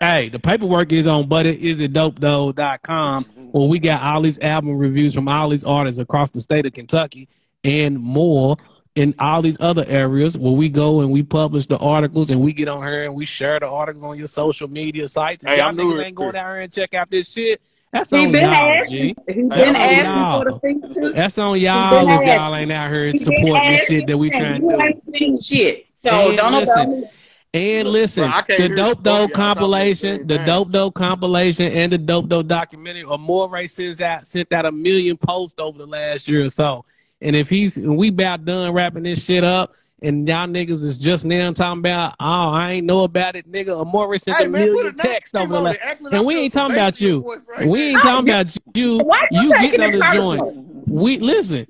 Hey, the paperwork is on buttisitdope.com where we got all these album reviews from all these artists across the state of Kentucky and more in all these other areas where we go and we publish the articles and we get on here and we share the articles on your social media sites. If Hey, y'all I'm niggas here. ain't going down here and check out this shit. That's He on been y'all, asking. G. He been Hey, asking for y'all. the features. That's on y'all been if y'all ain't out here He supporting this shit that we trying to do. ain't seen shit. So And don't listen. And listen, Bro, the Dope both Dope of y'all talking at the compilation, the time. Dope Dope compilation, and the Dope Dope documentary. Amore sends out sent out a million posts over the last year or so. And if he's we about done wrapping this shit up, and y'all niggas is just now talking about, oh, I ain't know about it, nigga. A Amore sent Hey, a man, put million a texts over the on last. it. Like And we ain't talking about you. right We there. ain't talking about you. Why you You taking getting on the joint. We listen,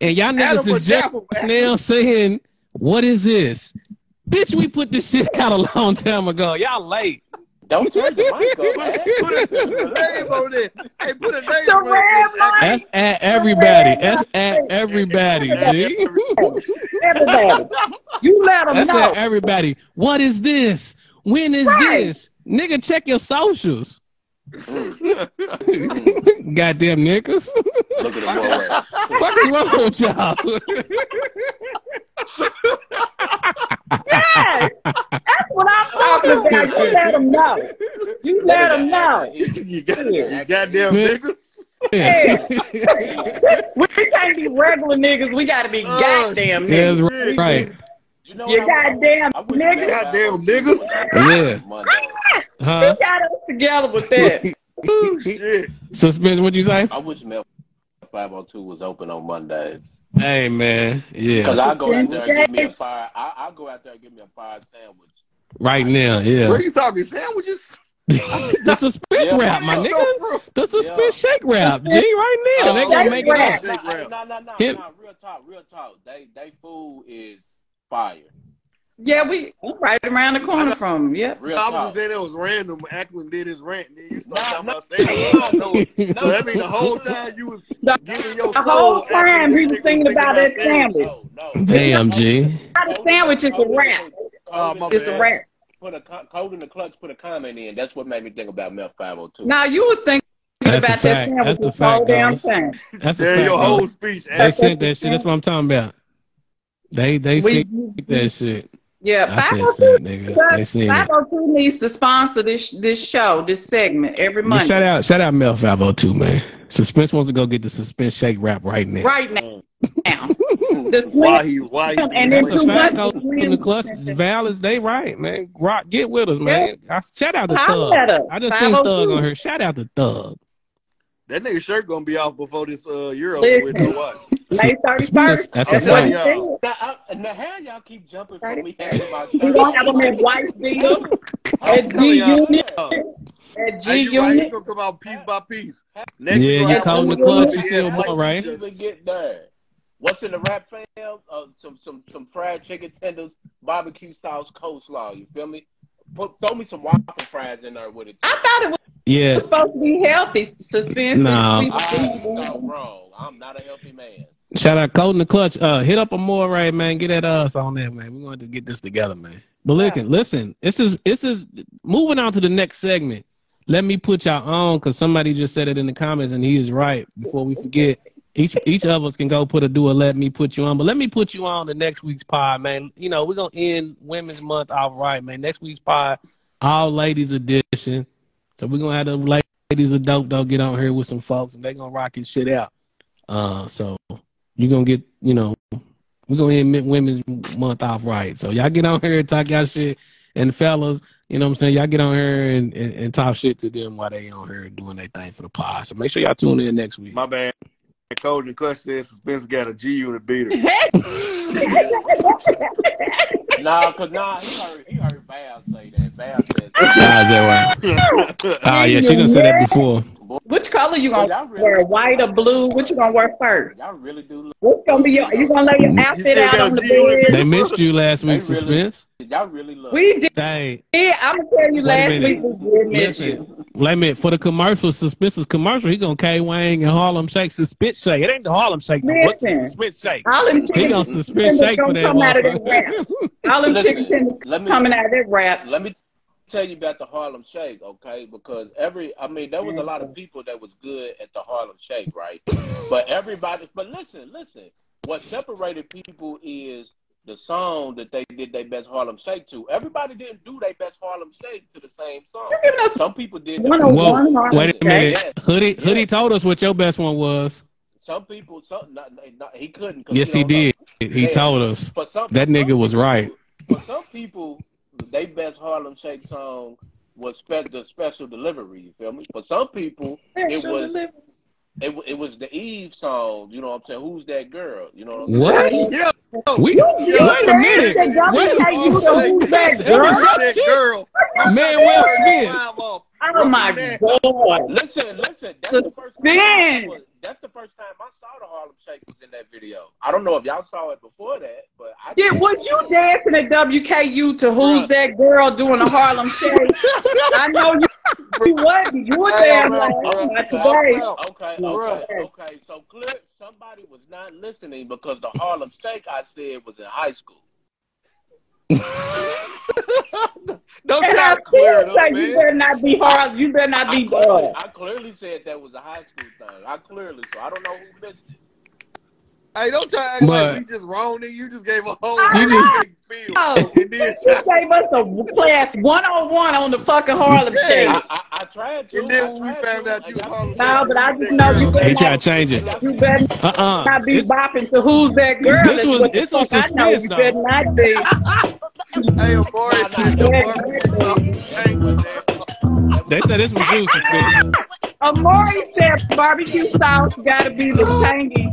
and y'all niggas Adam is just Apple, now saying, "What is this, bitch?" We put this shit out a long time ago. Y'all late. Don't turn the mic up, man. Put a, name on it. Hey, put a name The on it. That's at everybody. That's at everybody, G. Everybody. You let them That's know. at everybody. What is this? When is Right. this? Nigga, check your socials. [LAUGHS] Goddamn niggas. Look at the boy. Fuck is wrong with y'all? [LAUGHS] Yes. That's what I'm talking about. You [LAUGHS] let them know. You let them know. you, got, you goddamn Yeah. niggas. Yeah. we can't be regular niggas. We got to be Oh, goddamn That's niggas. right. You know You goddamn I niggas. Goddamn niggas. Yeah. Monday. Ah, huh? We got us together with that. [LAUGHS] Oh, shit. Suspence, what'd you say? I wish Mel 502 was open on Mondays. Hey, man. yeah. Because Yeah. I go out there and give me a fire. I I go out there and give me a fire sandwich. Right now, yeah. Where yeah. you talking? Sandwiches? [LAUGHS] the suspence Yeah. wrap, my nigga. nigga. The suspence shake wrap, G, right now. They gonna Shake make it rap. up. Shake wrap. No, no, no, no. Real talk, real talk. They they food is fire. Yeah, we we right around the corner from 'em. Yep. Real I was talk. just saying it was random. Ackman did his rant, and then you started Nah, talking about sandwiches. nah, So, no, so that means the whole time you was The, giving your the soul. whole Ackman time he was thinking about that sandwich. No, no. Damn, G. Not a sandwich, it's a wrap. Oh, my It's a bad. wrap. Put a co- code in the clutch. Put a comment in. That's what made me think about Mel 502. Now you was thinking That's about that fact. sandwich That's the fact, whole damn guys. That's a fact. your though. whole speech. They sent that shit. That's what I'm talking about. They they We, sent that shit. Yeah, I said 502 nigga. They seen it. 502 needs to sponsor this this show, this segment every But Monday. shout out, shout out Mel 502, man. Suspence wants to go get the suspence shake wrap right now. Right now. Mm. The [LAUGHS] Why he? Why he? and then That's a two fact. months Go to in the clutch. Val is they right, man. Rock, get with us, man. I, shout out to Thug. I just seen Thug on her. Shout out to Thug. That nigga shirt gonna be off before this uh year over with. No watch. May 31st. That's a That's what he fact. said. Now, I, now, how y'all keep jumping from me having my We shirt gonna have them on? at Whiteville, I'm at G y'all. Unit, at Hey, G you right? Unit. You gonna come out piece by piece. Next Yeah, you gonna you have caught in one the clutch, you the see red him light all right. get there. What's in the wrap fam? Uh, some some some fried chicken tenders, barbecue sauce, coleslaw. You feel me? Put, throw me some waffle fries in there with it. I thought it was Yeah. supposed to be healthy. Suspence. No. We- I'm so wrong. I'm not a healthy man. Shout out Code in the Clutch. Uh, hit up a more right, man. Get at us on there, man. We're going to get this together, man. But listen, listen. This is this is moving on to the next segment. Let me put y'all on because somebody just said it in the comments, and he is right. Before we forget, each each of us can go put a do a let me put you on. But let me put you on the next week's pod, man. You know we're gonna end Women's Month off right, man. Next week's pod, all ladies edition. So we're gonna have the ladies of dope dope get on here with some folks, and they're gonna rock his shit out. Uh, so you're gonna get, you know, we're gonna end Women's Month off right. So y'all get on here and talk y'all shit. And fellas, you know what I'm saying? Y'all get on here and, and, and talk shit to them while they on here doing their thing for the pod. So make sure y'all tune in next week. My bad. Code and Clutch said Suspence got a G unit beater. [LAUGHS] Nah, cause nah, he heard he heard Val say that. Val said, Ah, is that right? Oh [LAUGHS] yeah, she done said that before. Which color you Y'all gonna really- wear? White or blue? What you gonna wear first? y'all really do. Look, What's gonna be your? You gonna lay your outfit still out on the G-Unit? bed? They missed you last week, really- suspence. y'all really look. We did. Hey, I'm gonna tell you. Wait Last week we did miss you. listen. Wait a minute. For the commercial, suspence's commercial, he gonna K Wang and Harlem Shake suspence shake. It ain't the Harlem Shake. no. What's the Listen. shake? All them He chicken gonna suspence shake for gonna that. come out of that wrap. All them Listen, chicken tenders coming out of that wrap. Let me tell you about the Harlem Shake, okay? Because every, I mean, there was a lot of people that was good at the Harlem Shake, right? But everybody, but listen, listen. What separated people is the song that they did their best Harlem Shake to. Everybody didn't do their best Harlem Shake to the same song. You giving us Some people did. one on Whoa, one Harlem wait a minute. Yes. Hoodie, Yes. Hoodie told us what your best one was. Some people, some, not, not, he couldn't. Yes, he don't know. did. He Yeah. told us. For some, That nigga some was people- right. For some people, their best Harlem Shake song was spe- the special delivery. You feel me? For some people, it was delivery. it, it was the Eve song. You know what I'm saying? Who's that girl? You know what I'm saying? What? saying? Yeah. We, Yo, wait a minute. They got Wait, you to oh, who's that it girl? was that girl. Man, Will Smith. Oh my Man. god. Listen, listen. That's the first time. I Suspend. was, that's the first time I saw the Harlem Shake was in that video. I don't know if y'all saw it before that, but I Did was you dancing at WKU to Who's That Girl doing a Harlem Shake? I know you, you wasn't. You were Hey, damn I'm out, right. bro. Not today. Okay, okay, okay. So clear, somebody was not listening because the Harlem Shake I said was in high school. [LAUGHS] Don't And I clear it say up, you man. better not be hard. You better not I be clearly, uh, I clearly said that was a high school thing. I clearly, so I don't know who missed it. Hey, don't try to act But- like we just wrong, nigga. You just gave a whole I You just- big feel. know. And then You gave us a class 101 on one on the fucking Harlem Yeah. Shake. I, I, I tried to. And then when we found to, out you was and Harlem No, but I just know you girl, better They not, try to change it. you better Uh-uh. not be It's- bopping to Who's That Girl. This was- what the this was fuck I know. You though. better not be. [LAUGHS] Hey, Amari said the barbecue sauce tank with that. They said this was you, suspended. Amari said barbecue sauce gotta be the tangy.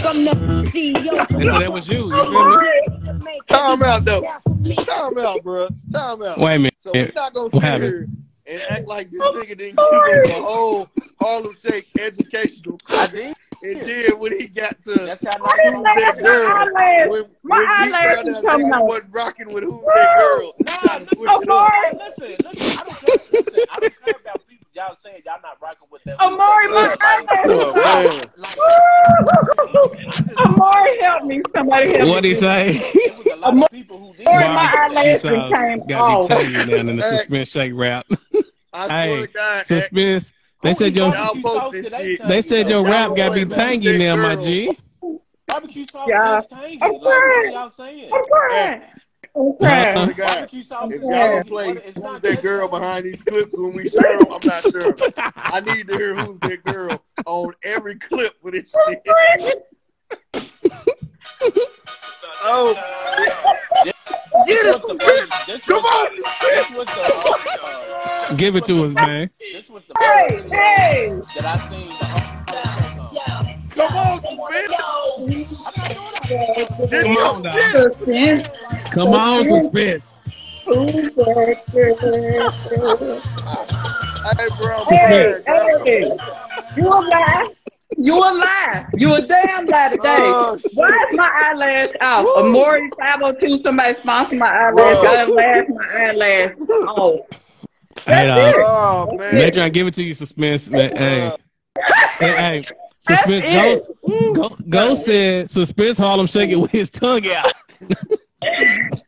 From the CEO. They that was you. You feel me? Amari, Time out, though. Time out, bro. Time out. Wait a minute. So we're not gonna sit here and act like this nigga didn't give us a whole Harlem Shake educational I clip. did. And then when he got to That's how I you Who's know. that girl? My when, my when he eyelash found is out coming niggas wasn't rocking with Who's That Girl, Nah, listen, switch it up. Amari, listen, listen. I don't care. Listen, I don't care about people. Y'all saying y'all not rocking with that. Amari, my eyelash. man. Amari, help me. Somebody help me. What'd he say? A Amari, of people who did. Amari, it. my eyelash Sauce came Got off. me tangy down in the suspence shake wrap. I swear Hey, to God, suspence. They Who said eat your y'all post this Today shit. they said your wrap got to be tangy that now, my. G. Barbecue sauce Yeah. is tangy. I'm Like, what y'all saying? I'm crying. I'm I crying. swear to God, if y'all don't play Who's That Girl behind these clips when we share them, I'm not sure. [LAUGHS] I need to hear Who's That Girl on every clip with this shit. [LAUGHS] Oh, get This it, was the suspence. first- this Come on, the- suspence. This was the Give it to us, man. this was the Hey, hey. that I seen the Harlem Shake on. Come on, suspence. Come on, dog. Suspence. Come on, suspence. Who's that girl? Hey, bro. Hey, hey, you a lie. You a lie. You a damn lie today. Oh. Why is my eyelash off? Woo. Amori 502, somebody sponsor my eyelash. Bro. I done laughed my eyelash [LAUGHS] off. Oh. Hey, That's dog. it. Oh, man. They trying to give it to you, suspence. Man. Hey, hey, [LAUGHS] hey, suspence. That's Ghost, Go, Ghost said suspence Harlem shake it with his tongue out. [LAUGHS]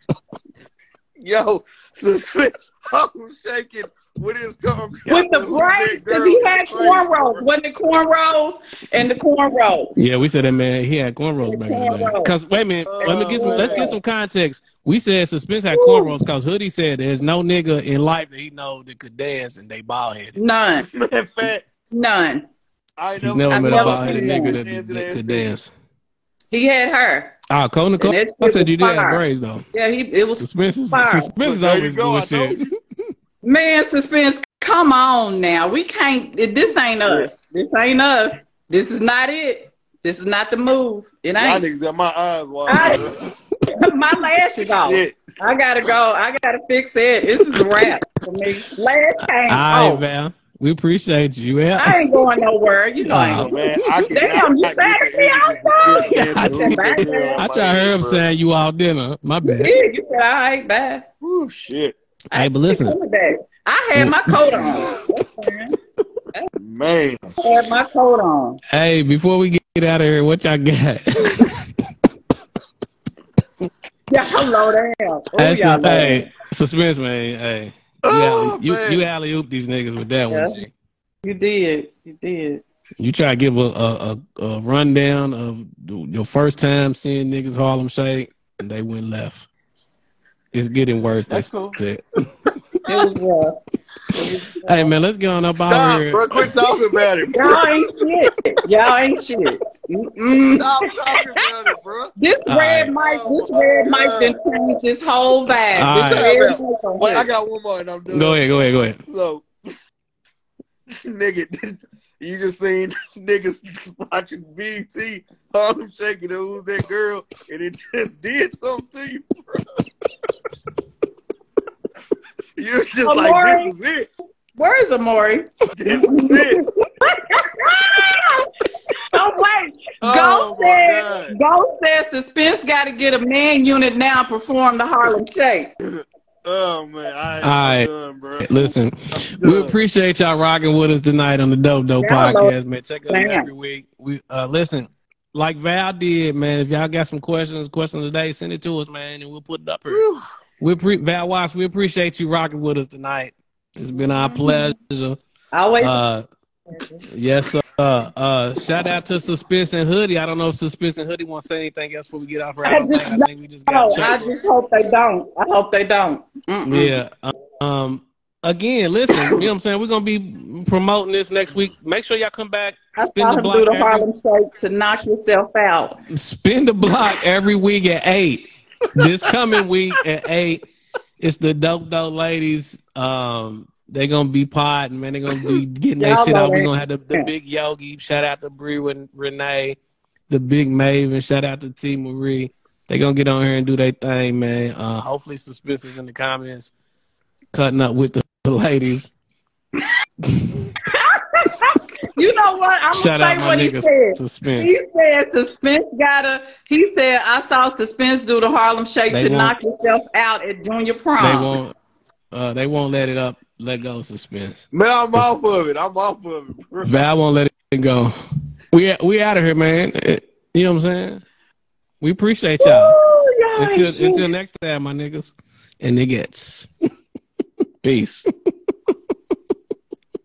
Yo, suspence. I'm shaking with his tongue. With the braids, because he had cornrows. Wasn't it cornrows? And the cornrows. Yeah, we said that man. He had cornrows back in the day. Cause wait a minute, let me get some. Let's get some context. We said suspence had cornrows because Hoodie said there's no nigga in life that he know that could dance and they bald headed. None. [LAUGHS] Man, facts. None. I ain't He's never, never I've met a bald headed nigga that, that, that could dance. He had her. Ah, oh, Cole Nicole. And that I shit said you did have fire. braids though. Yeah, he it was Suspence is suspence is always go, I told bullshit. Man, suspence. Come on now. We can't. This ain't us. This ain't us. This is not it. This is not the move. It Y'all ain't. niggas got my eyes wide. I- [LAUGHS] My lashes off. Shit. I gotta go. I gotta fix it. This is a wrap for me. Lash came All right, off. Val. We appreciate you. Yeah. I ain't going nowhere. You know I ain't Oh. Man, I Damn, you said me outside. [LAUGHS] I said bye. I try to hear him saying you all dinner. My bad. Yeah, you said all right, bye. Oh shit, Hey, but listen. I had my coat on. Man. I had my coat on. Hey, before we get out of here, what y'all got? [LAUGHS] Y'all low down. Oh, Hey, y'all sus- hey, suspence, man. Hey, you, Oh, you, man. you alley oop these niggas with that one. Yeah. G. You did. You did. You try to give a, a, a, a rundown of your first time seeing niggas Harlem Shake, and they went left. It's getting worse. That's they cool. said. [LAUGHS] It was rough. Hey man, let's get on up out Stop, here. bro. Quit talking about it. bro. Y'all ain't shit. Y'all ain't shit. Mm-mm. Stop talking about it, bro. This All red right. mic, this red mic done changed this whole vibe. All this right. red mic Wait, I got one more and I'm done. Go ahead, go ahead, go ahead. So, [LAUGHS] nigga, you just seen [LAUGHS] niggas watching BT, Harlem shaking, and who's that girl, and it just did something to you, bro. [LAUGHS] You was just like, this is it. Where is Amari? This is it. [LAUGHS] Oh wait, Oh, Ghost my said. Ghost said suspence got to get a man unit now perform the Harlem Shake. Oh man, I ain't All right. done, bro. Listen, we appreciate y'all rocking with us tonight on the Dope Dope Yeah, Podcast, man. Check us out every week. We uh listen, like Val did, man. If y'all got some questions, questions today, send it to us, man, and we'll put it up here. We pre- Val Wattz, we appreciate you rocking with us tonight. It's been our pleasure. Always. Uh, yes, sir. Uh, uh, shout out to Suspence and Hoodie. I don't know if Suspence and Hoodie want to say anything else before we get off. I just, I think we just got. no, I just hope they don't. I hope they don't. Mm-mm. Yeah. Um. Again, listen. You know what I'm saying? We're gonna be promoting this next week. Make sure y'all come back. I Spin the block. do the every- Harlem Shake to knock yourself out. spin the block every week at eight. This coming week at eight, it's the dope dope ladies. Um, they're gonna be podding, man. They're gonna be [LAUGHS] getting that shit out. We're gonna have the, the big Yogi. Shout out to Bree and Renee, the big Maven. Shout out to T Marie. They're gonna get on here and do their thing, man. Uh, hopefully, suspence is in the comments, cutting up with the, [LAUGHS] ladies. [LAUGHS] You know what? I'm Shout gonna say what he said. Suspence. He said suspence gotta. He said I saw suspence do the Harlem Shake They to knock yourself out at junior prom. They won't. Uh, they won't let it up. Let go of suspence. Man, I'm off of it. I'm off of it, bro. Val won't let it go. We we out of here, man. It- you know what I'm saying? We appreciate y'all. Ooh, y'all Until until next time, my niggas and niggas. [LAUGHS] Peace.